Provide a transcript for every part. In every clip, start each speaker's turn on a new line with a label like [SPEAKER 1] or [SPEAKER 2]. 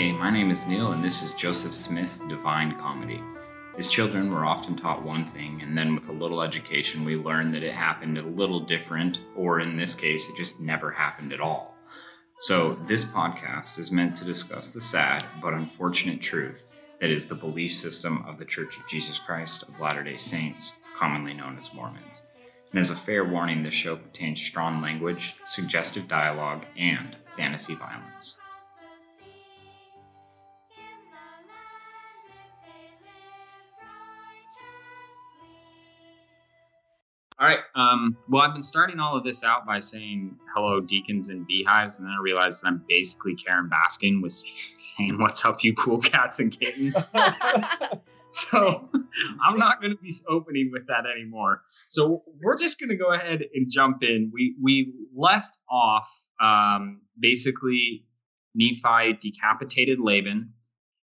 [SPEAKER 1] Hey, my name is Neil, and this is Joseph Smith's Divine Comedy. As children, we're often taught one thing, and then with a little education, we learn that it happened a little different, or in this case, it just never happened at all. So, this podcast is meant to discuss the sad but unfortunate truth that is the belief system of the Church of Jesus Christ of Latter day Saints, commonly known as Mormons. And as a fair warning, this show contains strong language, suggestive dialogue, and fantasy violence. All right. Um, well, I've been starting all of this out by saying hello, deacons and beehives, and then I realized that I'm basically Karen Baskin with saying "What's up, you cool cats and kittens." so I'm not going to be opening with that anymore. So we're just going to go ahead and jump in. We we left off um, basically Nephi decapitated Laban,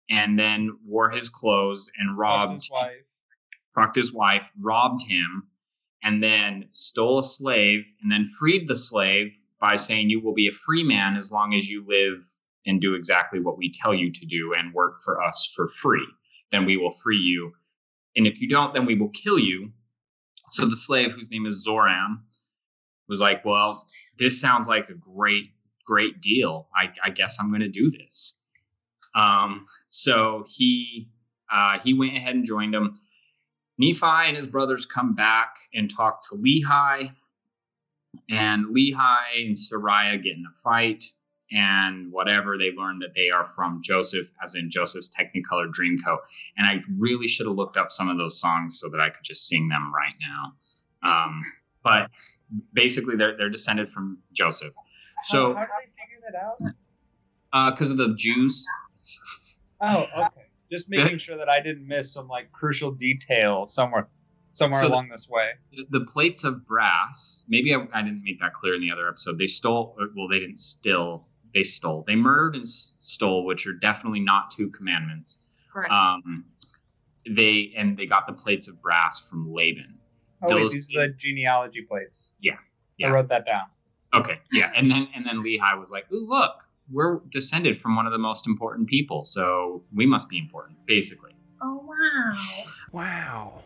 [SPEAKER 1] and then wore his clothes and robbed
[SPEAKER 2] his wife.
[SPEAKER 1] fucked his wife, robbed him and then stole a slave and then freed the slave by saying you will be a free man as long as you live and do exactly what we tell you to do and work for us for free. Then we will free you. And if you don't, then we will kill you. So the slave, whose name is Zoram, was like, Well, this sounds like a great, great deal. I, I guess I'm going to do this. Um, so he uh, he went ahead and joined them. Nephi and his brothers come back and talk to Lehi, and Lehi and Sariah get in a fight, and whatever they learn that they are from Joseph, as in Joseph's Technicolor Dreamcoat. And I really should have looked up some of those songs so that I could just sing them right now. Um, but basically, they're they're descended from Joseph. So,
[SPEAKER 2] how, how did they figure that out?
[SPEAKER 1] because uh, of the Jews.
[SPEAKER 2] Oh, okay. Just making sure that I didn't miss some like crucial detail somewhere, somewhere
[SPEAKER 1] So the-
[SPEAKER 2] along this way.
[SPEAKER 1] the plates of brass maybe I, I didn't make that clear in the other episode they stole well they didn't steal. they stole they murdered and s- stole which are definitely not two commandments
[SPEAKER 3] Correct.
[SPEAKER 1] um they and they got the plates of brass from laban
[SPEAKER 2] Oh, wait, these are the genealogy plates.
[SPEAKER 1] Yeah, yeah.
[SPEAKER 2] I wrote that down.
[SPEAKER 1] okay yeah and then and then lehi was like ooh look we're descended from one of the most important people so we must be important basically.
[SPEAKER 3] Oh wow.
[SPEAKER 4] Wow.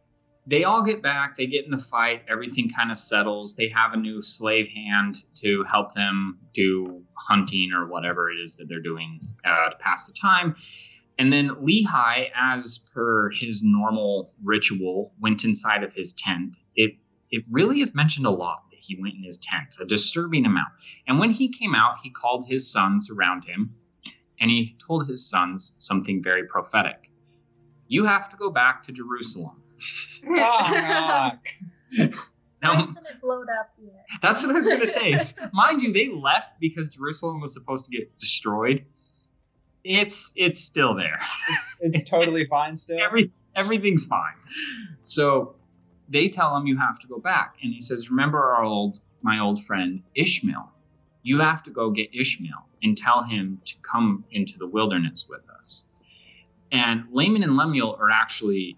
[SPEAKER 1] they all get back they get in the fight everything kind of settles. They have a new slave hand to help them do hunting or whatever it is that they're doing uh, to pass the time. And then lehi as per his normal ritual went inside of his tent. It it really is mentioned a lot. that he went in his tent a disturbing amount and when he came out he called his sons around him and he told his sons something very prophetic you have to go back to jerusalem
[SPEAKER 2] Oh, knock.
[SPEAKER 1] now,
[SPEAKER 3] Why isn't it blowed up yet?
[SPEAKER 1] That's what I was gonna say. Mind you, they left because Jerusalem was supposed to get destroyed. It's it's still there.
[SPEAKER 2] It's totally fine still.
[SPEAKER 1] Every everything's fine. So they tell him you have to go back, and he says, "Remember our old my old friend Ishmael. You have to go get Ishmael and tell him to come into the wilderness with us." And Laman and Lemuel are actually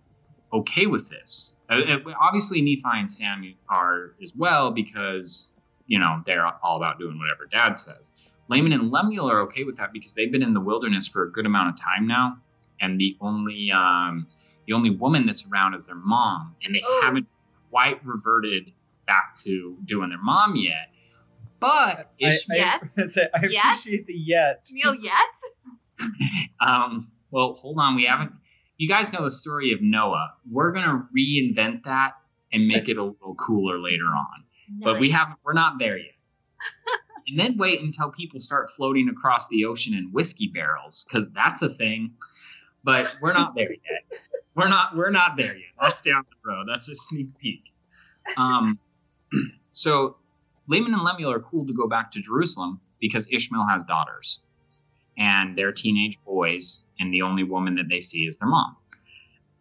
[SPEAKER 1] okay with this. Uh, uh, obviously, Nephi and Sam are as well because you know they're all about doing whatever Dad says. Laman and Lemuel are okay with that because they've been in the wilderness for a good amount of time now, and the only um, the only woman that's around is their mom, and they
[SPEAKER 3] Oh.
[SPEAKER 1] haven't quite reverted back to doing their mom yet. But
[SPEAKER 2] I,
[SPEAKER 1] Ishmael,
[SPEAKER 2] I, I
[SPEAKER 3] Yet?
[SPEAKER 2] appreciate the yet.
[SPEAKER 3] Neil yet?
[SPEAKER 1] um, well, hold on, we haven't. You guys know the story of Noah. We're gonna reinvent that and make it a little cooler later on. but we haven't we're not there yet and then wait until people start floating across the ocean in whiskey barrels because that's a thing but we're not there yet we're not we're not there yet that's down the road that's a sneak peek um so Laman and Lemuel are cool to go back to Jerusalem because Ishmael has daughters and they're teenage boys and the only woman that they see is their mom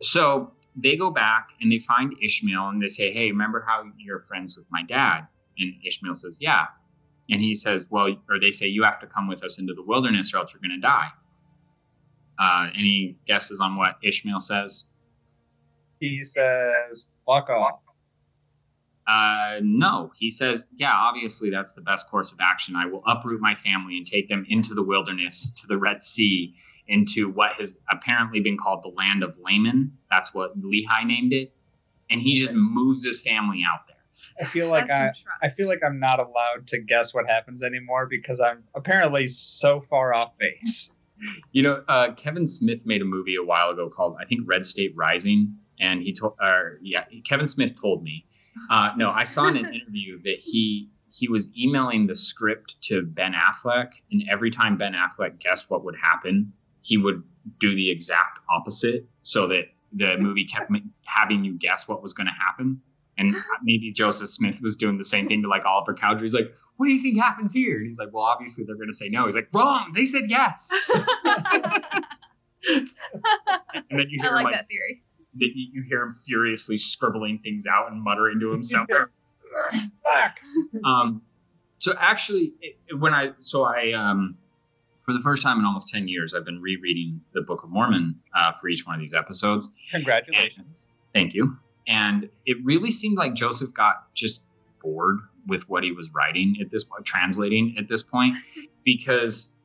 [SPEAKER 1] so they go back and they find Ishmael and they say, Hey, remember how you're friends with my dad? And Ishmael says, Yeah. And he says, Well, or they say, You have to come with us into the wilderness or else you're going to die. Uh, any guesses on what Ishmael says?
[SPEAKER 2] He says, "Fuck off."
[SPEAKER 1] Uh, no, he says, Yeah, obviously that's the best course of action. I will uproot my family and take them into the wilderness to the Red Sea into what has apparently been called the land of Laman. That's what Lehi named it. And he just moves his family out there.
[SPEAKER 2] I feel like I, I feel like I'm not allowed to guess what happens anymore because I'm apparently so far off base.
[SPEAKER 1] You know, uh, Kevin Smith made a movie a while ago called, I think, Red State Rising. And he told, or yeah, Kevin Smith told me. Uh, no, I saw in an interview that he he was emailing the script to Ben Affleck, and every time Ben Affleck guessed what would happen, he would do the exact opposite, so that the movie kept having you guess what was going to happen. And maybe Joseph Smith was doing the same thing to like Oliver Cowdery. He's like, "What do you think happens here?" And he's like, "Well, obviously they're going to say no." He's like, "Wrong. They said yes." And then you
[SPEAKER 4] I
[SPEAKER 1] hear
[SPEAKER 4] like
[SPEAKER 1] like
[SPEAKER 4] that theory.
[SPEAKER 1] that you, you hear him furiously scribbling things out and muttering to himself.
[SPEAKER 2] Fuck.
[SPEAKER 1] um, so actually, it, it- when I so I um, for the first time in almost ten years, I've been rereading the Book of Mormon uh, for each one of these episodes.
[SPEAKER 2] Congratulations.
[SPEAKER 1] Thank you. And it really seemed like Joseph got just bored with what he was writing at this point, translating at this point, because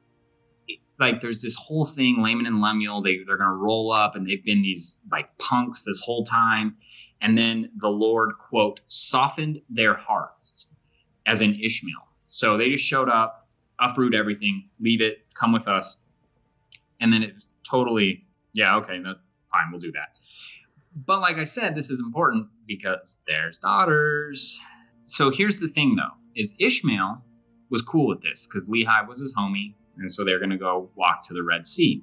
[SPEAKER 1] like there's this whole thing, Laman and Lemuel, they, they're going to roll up and they've been these like punks this whole time. And then the Lord, quote, softened their hearts as in Ishmael. So they just showed up, uproot everything, leave it, come with us. And then it's totally, yeah, okay, that's fine, we'll do that. But like I said, this is important because there's daughters. So here's the thing though, is Ishmael was cool with this because Lehi was his homie, and so they're gonna go walk to the Red Sea.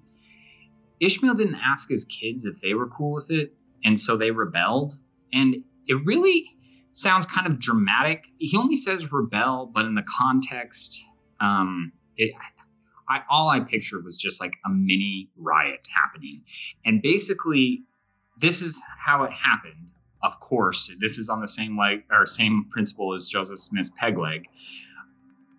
[SPEAKER 1] Ishmael didn't ask his kids if they were cool with it, and so they rebelled. And it really sounds kind of dramatic. He only says rebel, but in the context, um, it, I all I pictured was just like a mini riot happening, and basically this is how it happened. Of course, this is on the same like or same principle as Joseph Smith's peg leg.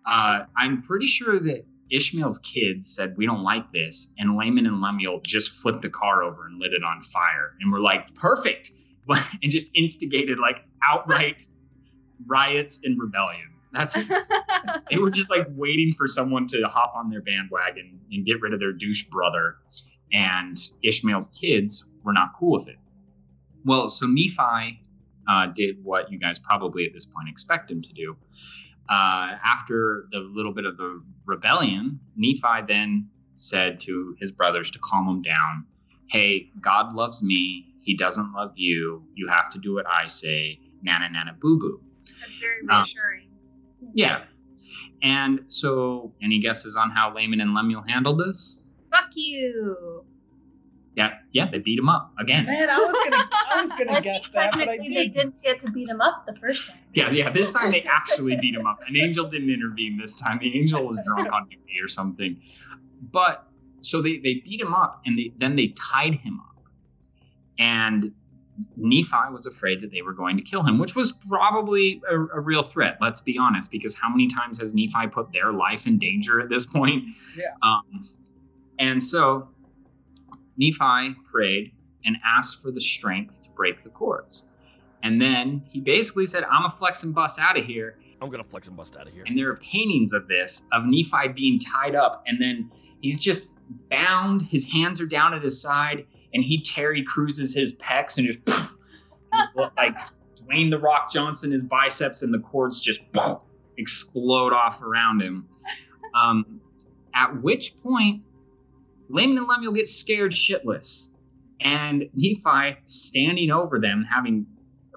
[SPEAKER 1] Uh, I'm pretty sure that Ishmael's kids said we don't like this, and Laman and Lemuel just flipped the car over and lit it on fire, and were like, "Perfect," and just instigated like outright riots and rebellion. That's they were just like waiting for someone to hop on their bandwagon and get rid of their douche brother. And Ishmael's kids were not cool with it. Well, so Nephi uh, did what you guys probably at this point expect him to do. Uh, after the little bit of the rebellion, Nephi then said to his brothers to calm him down. Hey, God loves me. He doesn't love you. You have to do what I say. Nana nana boo boo.
[SPEAKER 4] That's very
[SPEAKER 1] Um,
[SPEAKER 4] reassuring.
[SPEAKER 1] Yeah. And so, any guesses on how Laman and Lemuel handled this?
[SPEAKER 4] Fuck you.
[SPEAKER 1] Yeah, yeah, they beat him up again.
[SPEAKER 2] Man, I was gonna, I was gonna
[SPEAKER 3] I
[SPEAKER 2] guess
[SPEAKER 3] think
[SPEAKER 2] that, but I
[SPEAKER 3] technically they
[SPEAKER 2] didn't.
[SPEAKER 3] didn't get to beat him up the first time.
[SPEAKER 1] Yeah, yeah. This time they actually beat him up. An angel didn't intervene this time. The angel was drunk on duty or something. But so they they beat him up and they then they tied him up. And Nephi was afraid that they were going to kill him, which was probably a, a real threat. Let's be honest, because how many times has Nephi put their life in danger at this point?
[SPEAKER 2] Yeah.
[SPEAKER 1] Um, and so Nephi prayed and asked for the strength to break the cords. And then he basically said, I'm a flex and bust out of here.
[SPEAKER 5] I'm gonna flex and bust out of here.
[SPEAKER 1] And there are paintings of this, of Nephi being tied up, and then he's just bound, his hands are down at his side, and he Terry cruises his pecs and just like Dwayne the Rock Johnson, his biceps, and the cords just explode off around him. Um, at which point, Laman and Lemuel get scared shitless. And Nephi, standing over them, having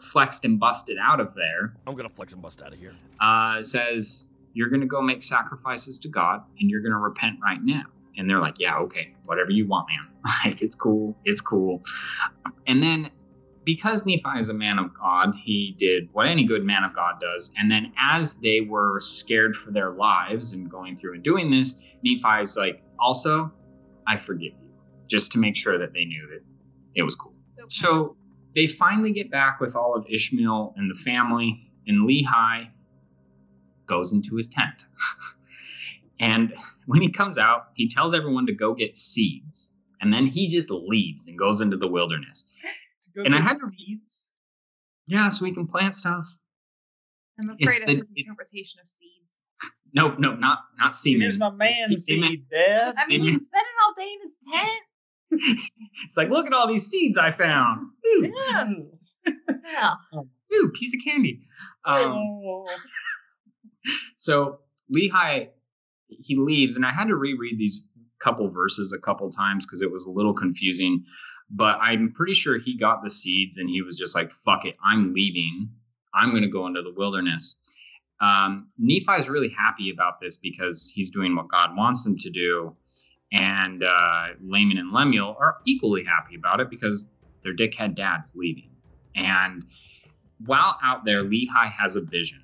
[SPEAKER 1] flexed and busted out of there,
[SPEAKER 5] I'm gonna flex and bust out of here.
[SPEAKER 1] uh, says, You're going to go make sacrifices to God and you're going to repent right now. And they're like, Yeah, okay, whatever you want, man. Like, it's cool. It's cool. And then, because Nephi is a man of God, he did what any good man of God does. And then, as they were scared for their lives and going through and doing this, Nephi's like, Also, I forgive you, just to make sure that they knew that it was cool. So they finally get back with all of Ishmael and the family, and Lehi goes into his tent. and when he comes out, he tells everyone to go get seeds. And then he just leaves and goes into the wilderness.
[SPEAKER 2] Go
[SPEAKER 1] And I
[SPEAKER 2] get
[SPEAKER 1] had to-
[SPEAKER 2] seeds.
[SPEAKER 1] Yeah, so we can plant stuff.
[SPEAKER 4] I'm
[SPEAKER 1] it's
[SPEAKER 4] afraid of
[SPEAKER 1] the-
[SPEAKER 4] his
[SPEAKER 1] it-
[SPEAKER 4] interpretation of seeds.
[SPEAKER 1] No, no, not not
[SPEAKER 2] Here's
[SPEAKER 1] semen.
[SPEAKER 2] my man
[SPEAKER 1] He- he
[SPEAKER 2] seed, Dad.
[SPEAKER 4] I mean,
[SPEAKER 1] Maybe-
[SPEAKER 4] he's spending all all day in his tent.
[SPEAKER 1] it's like, look at all these seeds I found. Ooh,
[SPEAKER 4] Yeah. yeah.
[SPEAKER 1] ooh piece of candy. Um,
[SPEAKER 2] Oh.
[SPEAKER 1] so Lehi, he leaves, and I had to reread these couple verses a couple times because it was a little confusing. But I'm pretty sure he got the seeds and he was just like, fuck it, I'm leaving. I'm going to go into the wilderness. Um, Nephi is really happy about this because he's doing what God wants him to do. And uh, Laman and Lemuel are equally happy about it because their dickhead dad's leaving. And while out there, Lehi has a vision.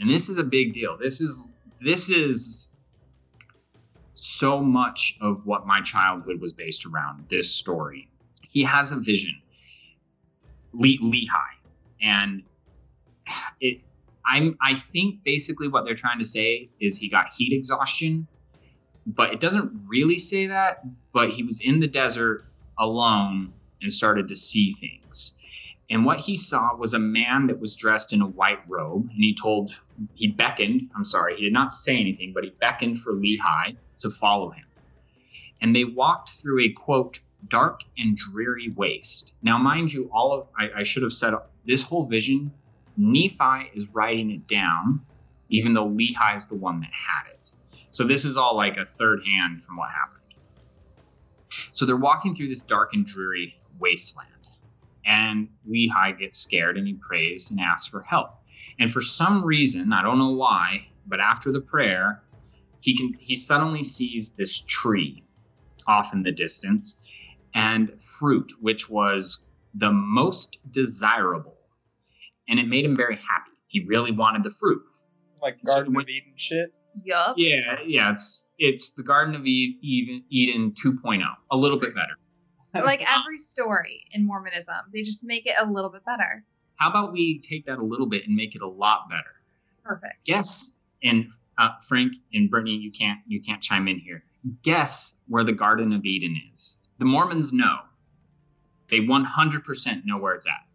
[SPEAKER 1] And this is a big deal. This is this is so much of what my childhood was based around this story. He has a vision, Le- Lehi, and it. I'm. I think basically what they're trying to say is he got heat exhaustion, but it doesn't really say that. But he was in the desert alone and started to see things. And what he saw was a man that was dressed in a white robe, and he told, he beckoned. I'm sorry, he did not say anything, but he beckoned for Lehi to follow him. And they walked through a quote, dark and dreary waste. Now, mind you, all of, I, I should have said this whole vision, Nephi is writing it down, even though Lehi is the one that had it. So this is all like a third hand from what happened. So they're walking through this dark and dreary wasteland. And Lehi gets scared and he prays and asks for help. And for some reason, I don't know why, but after the prayer, he can he suddenly sees this tree off in the distance and fruit, which was the most desirable. And it made him very happy. He really wanted the fruit.
[SPEAKER 2] Like
[SPEAKER 1] So
[SPEAKER 2] Garden
[SPEAKER 1] when-
[SPEAKER 2] of Eden shit.
[SPEAKER 4] Yup.
[SPEAKER 1] Yeah, yeah, it's it's the Garden of Eden, Eden, Eden 2.0, a little bit better.
[SPEAKER 4] Like every story in Mormonism, they just make it a little bit better.
[SPEAKER 1] How about we take that a little bit and make it a lot better?
[SPEAKER 4] Perfect.
[SPEAKER 1] Guess, and uh, Frank and Brittany, you can't you can't chime in here. Guess where the Garden of Eden is. The Mormons know. They 100% know where it's at.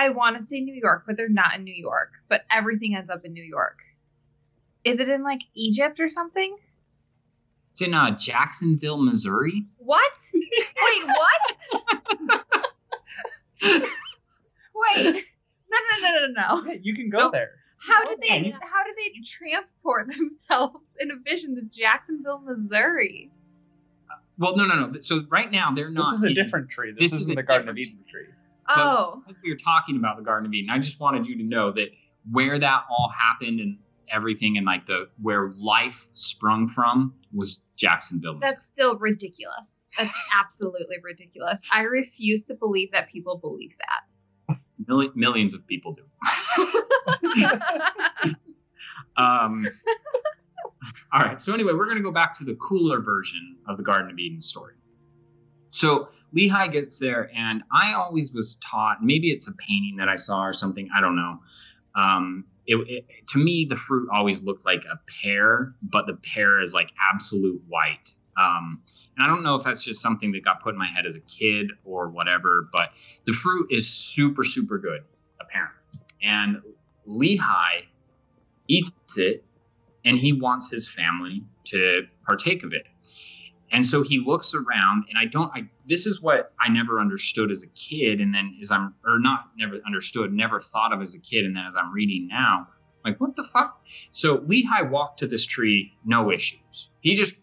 [SPEAKER 4] I want to say New York, but they're not in New York. But everything ends up in New York. Is it in like Egypt or something?
[SPEAKER 1] It's in uh, Jacksonville, Missouri.
[SPEAKER 4] What? Wait, what? Wait. No, no, no, no, no.
[SPEAKER 2] Yeah, you can go
[SPEAKER 1] Nope.
[SPEAKER 2] there.
[SPEAKER 4] How did they? How did they transport themselves in a vision to Jacksonville, Missouri?
[SPEAKER 1] Well, no, no, no. So right now they're not.
[SPEAKER 2] This is a
[SPEAKER 1] in-
[SPEAKER 2] different tree. This,
[SPEAKER 1] This is
[SPEAKER 2] isn't
[SPEAKER 1] a
[SPEAKER 2] the Garden of
[SPEAKER 1] different
[SPEAKER 2] Eden tree.
[SPEAKER 4] Oh,
[SPEAKER 1] we were talking about the Garden of Eden. I just wanted you to know that where that all happened and everything, and like the where life sprung from was Jacksonville. Missouri.
[SPEAKER 4] that's still ridiculous. That's absolutely ridiculous. I refuse to believe that people believe
[SPEAKER 1] Milli- millions of people do. Um, all right. So anyway, we're going to go back to the cooler version of the Garden of Eden story. So Lehi gets there, and I always was taught. Maybe it's a painting that I saw or something. I don't know. Um, it, it, to me, the fruit always looked like a pear, but the pear is like absolute white. Um, and I don't know if that's just something that got put in my head as a kid or whatever, but the fruit is super, super good, apparently. And Lehi eats it and he wants his family to partake of it. And so he looks around and I don't I this is what I never understood as a kid and then as I'm or not never understood, never thought of as a kid and then as I'm reading now, like what the fuck? So Lehi walked to this tree, no issues. He just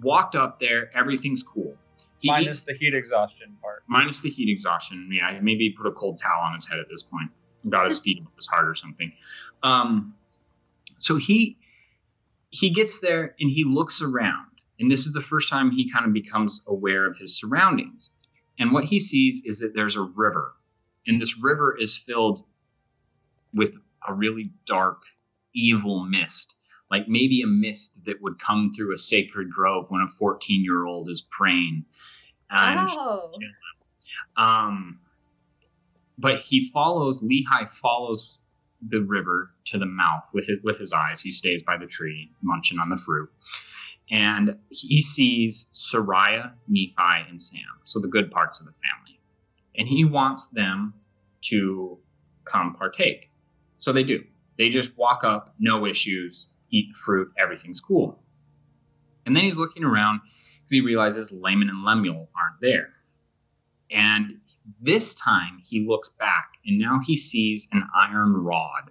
[SPEAKER 1] walked up there, everything's cool. He
[SPEAKER 2] Minus
[SPEAKER 1] eats
[SPEAKER 2] the heat exhaustion part.
[SPEAKER 1] minus the heat exhaustion. Yeah, maybe he put a cold towel on his head at this point, got his feet above his heart or something. Um, so he he gets there and he looks around, and this is the first time he kind of becomes aware of his surroundings. And what he sees is that there's a river, and this river is filled with a really dark, evil mist. Like maybe a mist that would come through a sacred grove when a 14 year old is praying. And
[SPEAKER 4] oh,
[SPEAKER 1] um, but he follows Lehi follows the river to the mouth with his with his eyes. He stays by the tree, munching on the fruit, and he sees Sariah, Nephi, and Sam. So the good parts of the family, and he wants them to come partake. So they do. They just walk up, no issues, eat fruit, everything's cool. And then he's looking around because he realizes Laman and Lemuel aren't there. And this time he looks back and now he sees an iron rod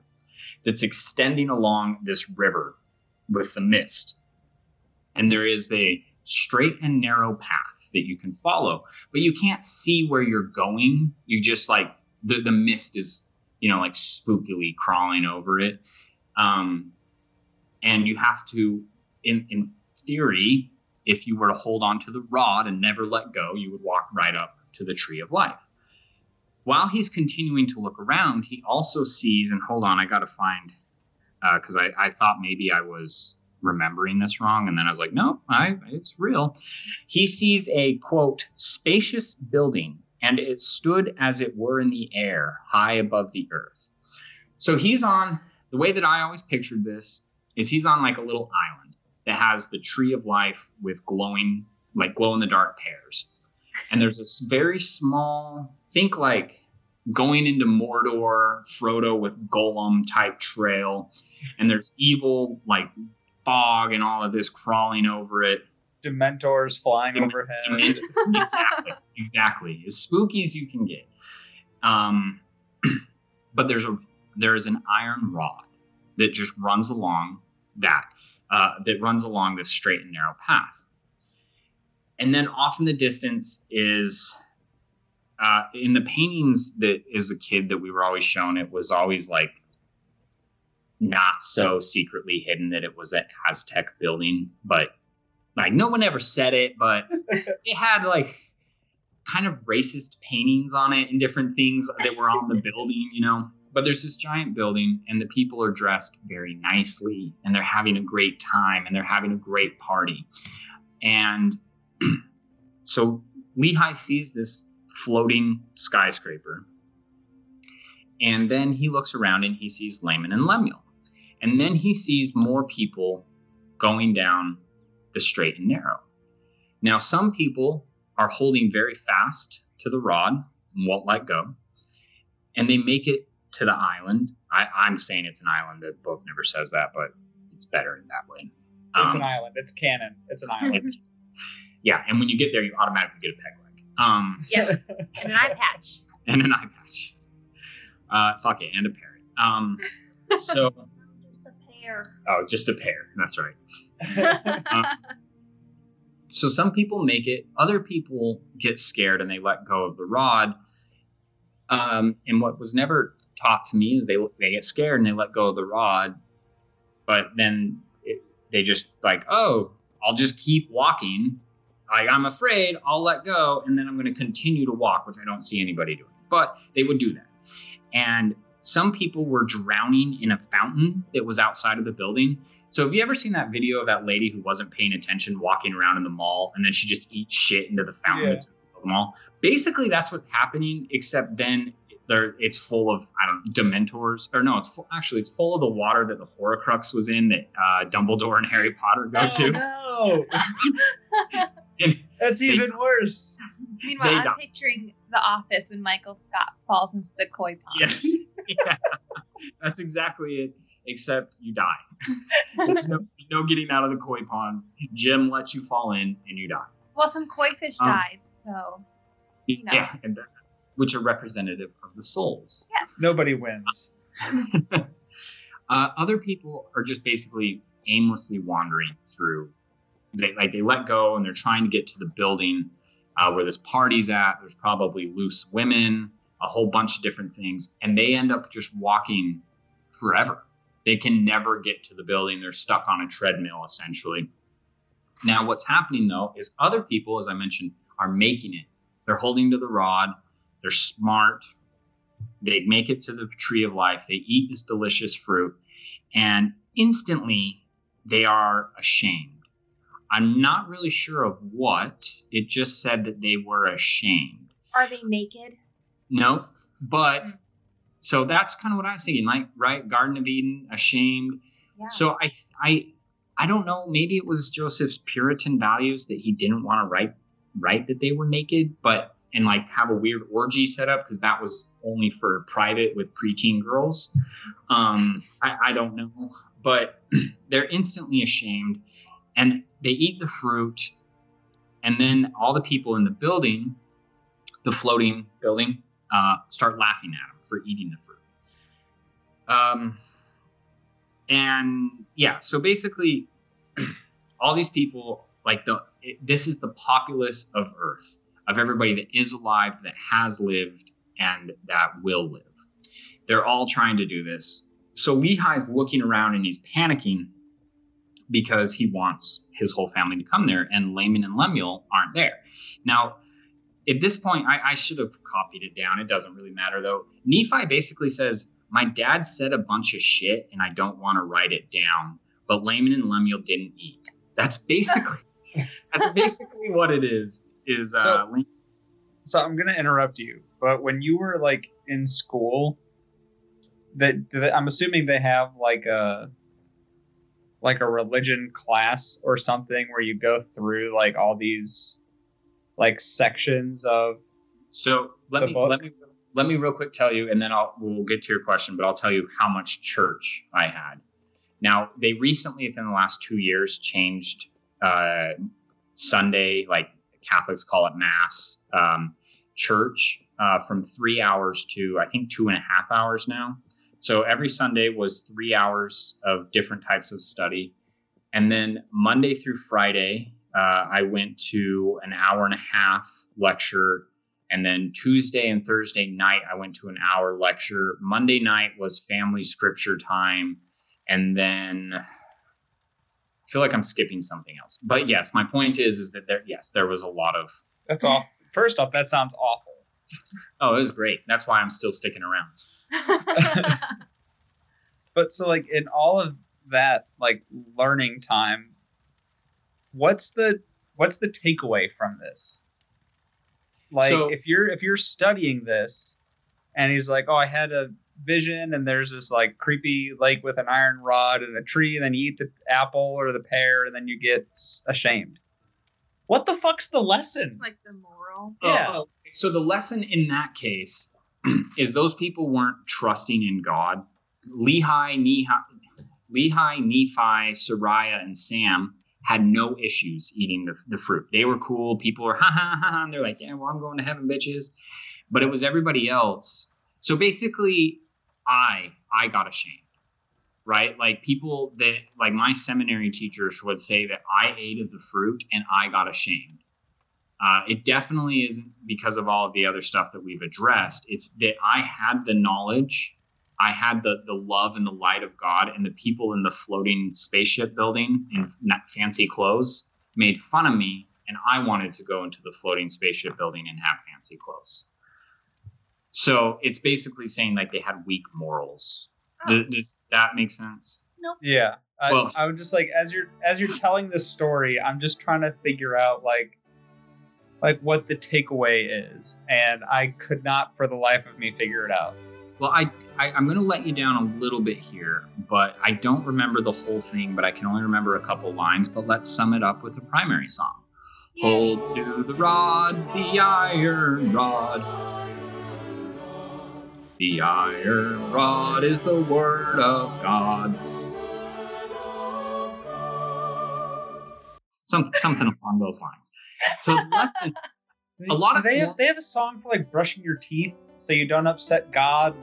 [SPEAKER 1] that's extending along this river with the mist. And there is a straight and narrow path that you can follow, but you can't see where you're going. You just like the, the mist is, you know, like spookily crawling over it. Um, and you have to, in, in theory, if you were to hold on to the rod and never let go, you would walk right up to the tree of life. While he's continuing to look around, he also sees, and hold on, I got to find, because uh, I, I thought maybe I was remembering this wrong. And then I was like, no, I, it's real. He sees a quote, spacious building, and it stood as it were in the air, high above the earth. So he's on the way that I always pictured this is he's on like a little island that has the tree of life with glowing, like glow in the dark pears. And there's this very small, think like going into Mordor, Frodo with Gollum type trail. And there's evil, like fog and all of this crawling over it.
[SPEAKER 2] Dementors flying
[SPEAKER 1] Dem-
[SPEAKER 2] overhead.
[SPEAKER 1] Dement- exactly, exactly. As spooky as you can get. Um, but there's a there's an iron rod that just runs along that uh, that runs along this straight and narrow path. And then off in the distance is uh, in the paintings that is a kid that we were always shown, it was always like not so secretly hidden that it was an Aztec building, but like no one ever said it, but it had like kind of racist paintings on it and different things that were on the building, you know. But there's this giant building, and the people are dressed very nicely, and they're having a great time, and they're having a great party. And so Lehi sees this floating skyscraper, and then he looks around and he sees Laman and Lemuel. And then he sees more people going down the straight and narrow. Now, some people are holding very fast to the rod and won't let go, and they make it to the island. I, I'm saying it's an island. The book never says that, but it's better in that way.
[SPEAKER 2] It's
[SPEAKER 1] Um,
[SPEAKER 2] an island. It's canon. It's an island.
[SPEAKER 1] yeah, and when you get there, you automatically get a peg leg. Um,
[SPEAKER 3] Yes, and an eye patch.
[SPEAKER 1] and an eye patch. Uh, fuck it, and a parrot. Um, so,
[SPEAKER 3] Just a pair.
[SPEAKER 1] oh, just a pair. That's right. Um, so some people make it. Other people get scared and they let go of the rod. Um, and what was never taught to me is they they get scared and they let go of the rod, but then it, they just like, oh, I'll just keep walking. Like I'm afraid, I'll let go, and then I'm going to continue to walk, which I don't see anybody doing. But they would do that. And some people were drowning in a fountain that was outside of the building. So have you ever seen that video of that lady who wasn't paying attention walking around in the mall and then she just eats shit into the fountain
[SPEAKER 2] Yeah.
[SPEAKER 1] that's in the mall? Basically, that's what's happening, except then there it's full of I don't dementors or no, it's full, actually it's full of the water that the Horcrux was in that uh, Dumbledore and Harry Potter go to.
[SPEAKER 2] Oh, no. That's even worse.
[SPEAKER 4] Meanwhile, I'm
[SPEAKER 1] don't.
[SPEAKER 4] picturing The Office when Michael Scott falls into the koi pond.
[SPEAKER 1] Yeah. yeah, that's exactly it. Except you die. There's no, no getting out of the koi pond. Jim lets you fall in and you die.
[SPEAKER 4] Well, some koi fish
[SPEAKER 1] Um,
[SPEAKER 4] died, so You know.
[SPEAKER 1] Yeah, and that- which are representative of the souls.
[SPEAKER 2] Nobody wins.
[SPEAKER 1] Uh, other people are just basically aimlessly wandering through. They like they let go and they're trying to get to the building uh, where this party's at. There's probably loose women, a whole bunch of different things, and they end up just walking forever. They can never get to the building. They're stuck on a treadmill essentially. Now, what's happening though is other people, as I mentioned, are making it. They're holding to the rod. They're smart. They make it to the tree of life. They eat this delicious fruit, and instantly they are ashamed. I'm not really sure of what. It just said that they were ashamed.
[SPEAKER 3] Are they naked?
[SPEAKER 1] No, but so that's kind of what I was thinking. Like, right, Garden of Eden, ashamed.
[SPEAKER 3] Yeah.
[SPEAKER 1] So I, I, I don't know. Maybe it was Joseph's Puritan values that he didn't want to write, write that they were naked, but and like have a weird orgy set up because that was only for private with preteen girls. Um, I, I don't know, but they're instantly ashamed, and they eat the fruit, and then all the people in the building, the floating building, uh, start laughing at him for eating the fruit. Um, and yeah, so basically, all these people like the it, this is the populace of Earth of everybody that is alive, that has lived, and that will live. They're all trying to do this. So Lehi's looking around and he's panicking because he wants his whole family to come there, and Laman and Lemuel aren't there. Now, at this point, I, I should have copied it down. It doesn't really matter though. Nephi basically says, My dad said a bunch of shit and I don't want to write it down, but Laman and Lemuel didn't eat. That's basically that's basically what it is. Is uh
[SPEAKER 2] So- So I'm gonna interrupt you, but when you were like in school, that I'm assuming they have like a like a religion class or something where you go through like all these like sections of
[SPEAKER 1] So let
[SPEAKER 2] the
[SPEAKER 1] me
[SPEAKER 2] book?
[SPEAKER 1] let me let me real quick tell you, and then I'll we'll get to your question, but I'll tell you how much church I had. Now they recently, within the last two years, changed uh, Sunday, like Catholics call it Mass, um, church uh, from three hours to I think two and a half hours now. So every Sunday was three hours of different types of study, and then Monday through Friday, uh, I went to an hour and a half lecture and then Tuesday and Thursday night, I went to an hour lecture. Monday night was family scripture time. And then I feel like I'm skipping something else. But yes, my point is, is that there, yes, there was a lot of,
[SPEAKER 2] that's all. First off, that sounds awful.
[SPEAKER 1] oh, it was great. That's why I'm still sticking around.
[SPEAKER 2] But so like in all of that like learning time, what's the what's the takeaway from this? Like
[SPEAKER 1] So-
[SPEAKER 2] if you're if you're studying this and he's like, "Oh, I had a vision and there's this like creepy lake with an iron rod and a tree and then you eat the apple or the pear and then you get ashamed." What the fuck's the lesson?
[SPEAKER 4] like the moral.
[SPEAKER 2] Oh, yeah.
[SPEAKER 1] Oh, so the lesson in that case is those people weren't trusting in God. Lehi, Nehi, Lehi, Nephi, Sariah, and Sam had no issues eating the, the fruit. They were cool. People were ha ha ha, ha, and they're like, yeah, well, I'm going to heaven, bitches. But it was everybody else. So basically, I I got ashamed, right? Like people that like my seminary teachers would say that I ate of the fruit and I got ashamed. Uh, it definitely isn't because of all of the other stuff that we've addressed. It's that I had the knowledge, I had the the love and the light of God, and the people in the floating spaceship building in fancy clothes made fun of me, and I wanted to go into the floating spaceship building and have fancy clothes. So it's basically saying like they had weak morals. Ah. Does, does that make sense? Nope.
[SPEAKER 2] Yeah. I,
[SPEAKER 1] Well-
[SPEAKER 2] I was just like, as you're as you're telling this story, I'm just trying to figure out like, like what the takeaway is, and I could not for the life of me figure it out.
[SPEAKER 1] Well, I, I I'm going to let you down a little bit here, but I don't remember the whole thing. But I can only remember a couple lines. But let's sum it up with a primary song. Hold to the rod, the iron rod. The iron rod is the word of God. Some, something along those lines. So lesson, A lot
[SPEAKER 2] Do
[SPEAKER 1] of
[SPEAKER 2] they have, they have a song for like brushing your teeth so you don't upset God.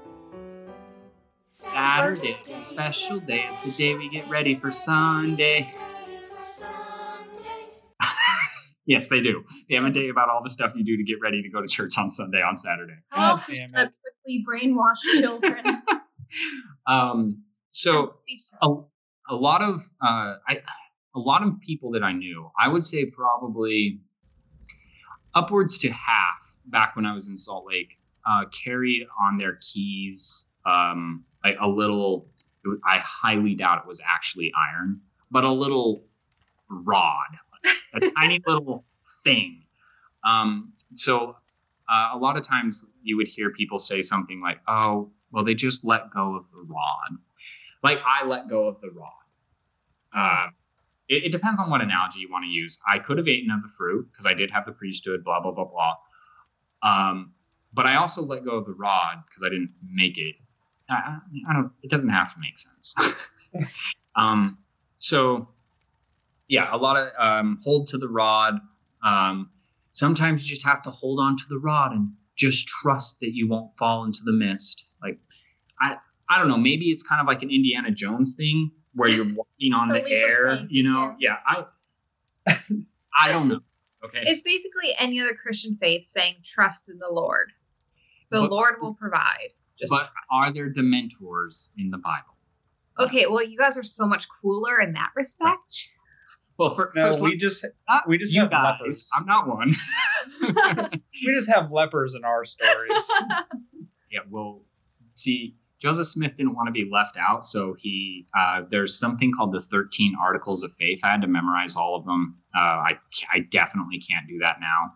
[SPEAKER 1] Saturday is a special day. It's the day we get ready for Sunday. yes, they do. They have a day about all the stuff you do to get ready to go to church on Sunday on Saturday.
[SPEAKER 3] How else
[SPEAKER 2] God
[SPEAKER 3] you
[SPEAKER 2] damn it.
[SPEAKER 3] quickly brainwash children?
[SPEAKER 1] Um, so a, a lot of uh, I, a lot of people that I knew, I would say probably upwards to half back when I was in Salt Lake, uh, carried on their keys um, a, a little. I highly doubt it was actually iron, but a little rod, a tiny little thing. Um, so uh, a lot of times you would hear people say something like, "Oh, well, they just let go of the rod." Like I let go of the rod. Uh, it, it depends on what analogy you want to use. I could have eaten of the fruit because I did have the priesthood, blah blah blah blah. Um, but I also let go of the rod because I didn't make it. I, I- I don't. It doesn't have to make sense. um, so yeah, a lot of um, hold to the rod. Um, sometimes you just have to hold on to the rod and just trust that you won't fall into the mist. Like, I, I don't know. Maybe it's kind of like an Indiana Jones thing where you're walking on the air.
[SPEAKER 3] faith,
[SPEAKER 1] You know? Yeah. I, I don't know. Okay.
[SPEAKER 4] It's basically any other Christian faith saying trust in the Lord. The
[SPEAKER 1] But-
[SPEAKER 4] Lord will provide. Just
[SPEAKER 1] but
[SPEAKER 4] trust.
[SPEAKER 1] are there Dementors in the Bible?
[SPEAKER 4] okay, well, you guys are so much cooler in that respect.
[SPEAKER 1] Well, for,
[SPEAKER 2] No,
[SPEAKER 1] first,
[SPEAKER 2] we
[SPEAKER 1] let-
[SPEAKER 2] just
[SPEAKER 1] not
[SPEAKER 2] we just
[SPEAKER 1] you
[SPEAKER 2] have
[SPEAKER 1] guys.
[SPEAKER 2] lepers.
[SPEAKER 1] I'm not one.
[SPEAKER 2] we just have lepers in our stories.
[SPEAKER 1] yeah, well, see, Joseph Smith didn't want to be left out, so he uh, there's something called the 13 Articles of Faith. I had to memorize all of them. Uh, I I definitely can't do that now.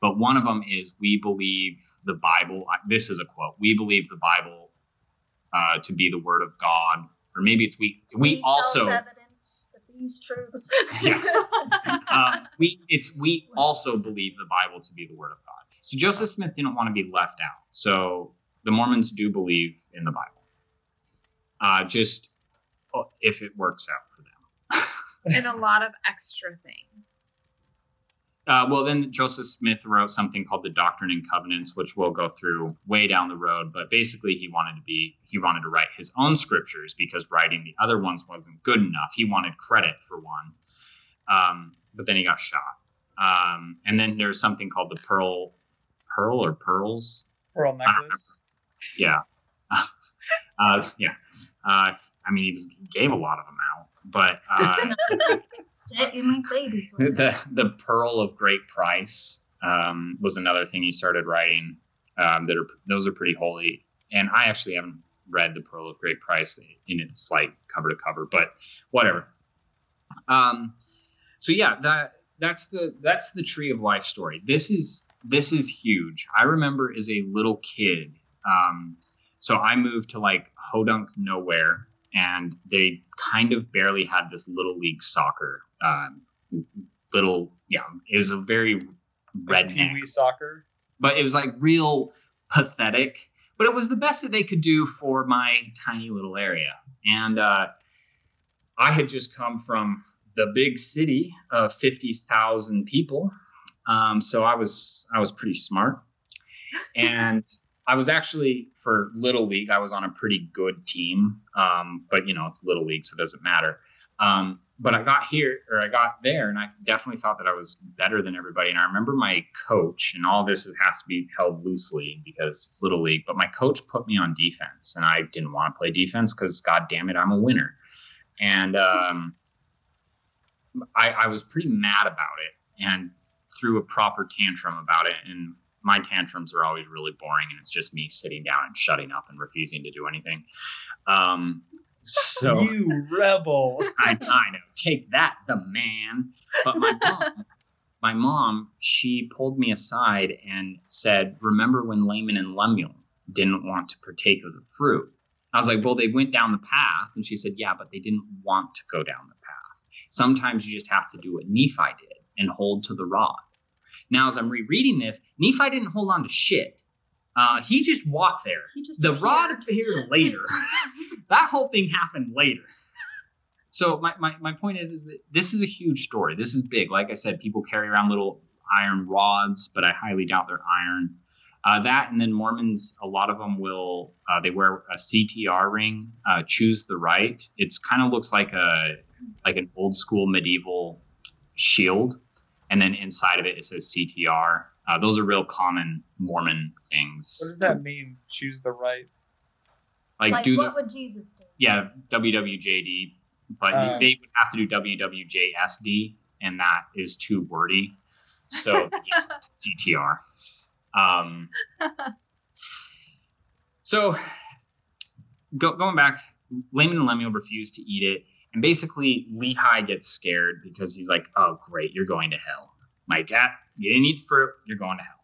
[SPEAKER 1] But one of them is we believe the Bible. This is a quote. We believe the Bible uh, to be the Word of God, or maybe it's we. We also
[SPEAKER 3] evident that these truths.
[SPEAKER 1] Yeah. um, we it's we also believe the Bible to be the Word of God. So Joseph Smith didn't want to be left out. So the Mormons do believe in the Bible. Uh, just uh, if it works out for them.
[SPEAKER 4] and a lot of extra things.
[SPEAKER 1] Uh, well, then Joseph Smith wrote something called the Doctrine and Covenants, which we'll go through way down the road. But basically, he wanted to be he wanted to write his own scriptures because writing the other ones wasn't good enough. He wanted credit for one, um, but then he got shot. Um, and then there's something called the Pearl, Pearl or Pearls.
[SPEAKER 2] Pearl
[SPEAKER 1] I don't remember.
[SPEAKER 2] necklace.
[SPEAKER 1] Yeah, uh, yeah. Uh, I mean, he just gave a lot of them out, but. Uh,
[SPEAKER 3] Sit, you make babies. with it.
[SPEAKER 1] the the pearl of great price um, was another thing he started writing um, that are those are pretty holy and i actually haven't read the pearl of great price in its like cover to cover but whatever um, so yeah that that's the that's the tree of life story this is this is huge i remember as a little kid um, so i moved to like hodunk nowhere and they kind of barely had this little league soccer um, little yeah it was a very
[SPEAKER 2] Like
[SPEAKER 1] redneck.
[SPEAKER 2] Pee-wee soccer.
[SPEAKER 1] but it was like real pathetic. But it was the best that they could do for my tiny little area. And uh, i had just come from the big city of 50000 people. Um, so i was i was pretty smart. And i was actually for little league i was on a pretty good team um, but you know it's little league so it doesn't matter um, but I got here or I got there and I definitely thought that I was better than everybody. And I remember my coach, and all this has to be held loosely because it's little league, but my coach put me on defense and I didn't want to play defense because god damn it, I'm a winner. And um, I, I was pretty mad about it and threw a proper tantrum about it. And my tantrums are always really boring and it's just me sitting down and shutting up and refusing to do anything. Um, so
[SPEAKER 2] You rebel.
[SPEAKER 1] I, I know. Take that, the man. But my mom, my mom, she pulled me aside and said, "Remember when Laman and Lemuel didn't want to partake of the fruit?" I was like, "Well, they went down the path," and she said, "Yeah, but they didn't want to go down the path. Sometimes you just have to do what Nephi did and hold to the rod." Now, as I'm rereading this, Nephi didn't hold on to shit. Uh, he just walked there.
[SPEAKER 3] He just
[SPEAKER 1] The rod
[SPEAKER 3] appeared.
[SPEAKER 1] appeared later. that whole thing happened later. So my, my, my point is is that this is a huge story. This is big. Like I said, people carry around little iron rods, but I highly doubt they're iron. Uh, that and then Mormons, a lot of them will uh, they wear a CTR ring. Uh, choose the right. It's kind of looks like a like an old school medieval shield, and then inside of it it says CTR. Uh, those are real common Mormon things.
[SPEAKER 2] What does that mean? Choose the right.
[SPEAKER 1] Like,
[SPEAKER 3] Like,
[SPEAKER 1] do
[SPEAKER 3] what
[SPEAKER 1] the,
[SPEAKER 3] would Jesus do?
[SPEAKER 1] yeah WWJD, but
[SPEAKER 2] Uh.
[SPEAKER 1] they would have to do WWJSD, and that is too wordy. So CTR. Um, so go, going back, Laman and Lemuel refused to eat it, and basically Lehi gets scared because he's like, "Oh, great, you're going to hell. Like that, you didn't eat fruit, you're going to hell."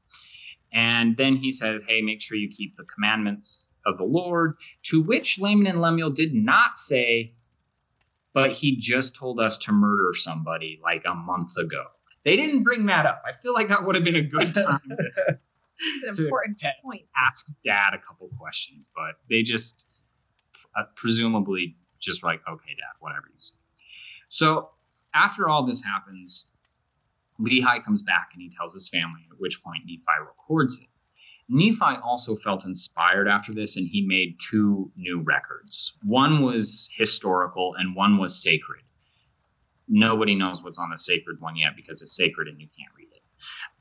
[SPEAKER 1] And then he says, "Hey, make sure you keep the commandments of the Lord." To which Laman and Lemuel did not say, "But he just told us to murder somebody like a month ago." They didn't bring that up. I feel like that would have been a good time to
[SPEAKER 4] It's
[SPEAKER 1] To
[SPEAKER 4] an important
[SPEAKER 1] te-
[SPEAKER 4] point.
[SPEAKER 1] ask dad a couple questions, but they just uh, presumably just like, okay, dad, whatever you say. So after all this happens, Lehi comes back and he tells his family, at which point Nephi records it. Nephi also felt inspired after this and he made two new records. One was historical and one was sacred. Nobody knows what's on the sacred one yet because it's sacred and you can't read it.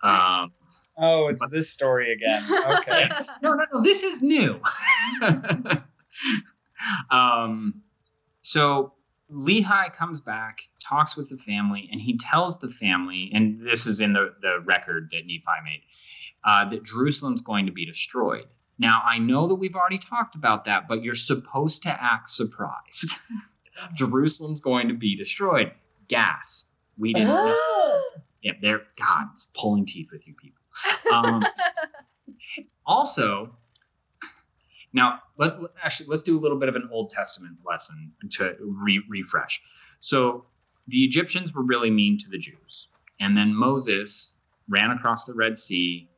[SPEAKER 1] Um,
[SPEAKER 2] Oh, it's this story again. Okay.
[SPEAKER 1] no, no, no, this is new. um, so Lehi comes back, talks with the family, and he tells the family, and this is in the, the record that Nephi made, uh, that Jerusalem's going to be destroyed. Now, I know that we've already talked about that, but you're supposed to act surprised. Jerusalem's going to be destroyed. Gasp. We didn't know. Yeah, they're, God, it's pulling teeth with you people. Um, also, now let, actually let's do a little bit of an Old Testament lesson to re- refresh. So the Egyptians were really mean to the Jews, and then Moses ran across the Red Sea,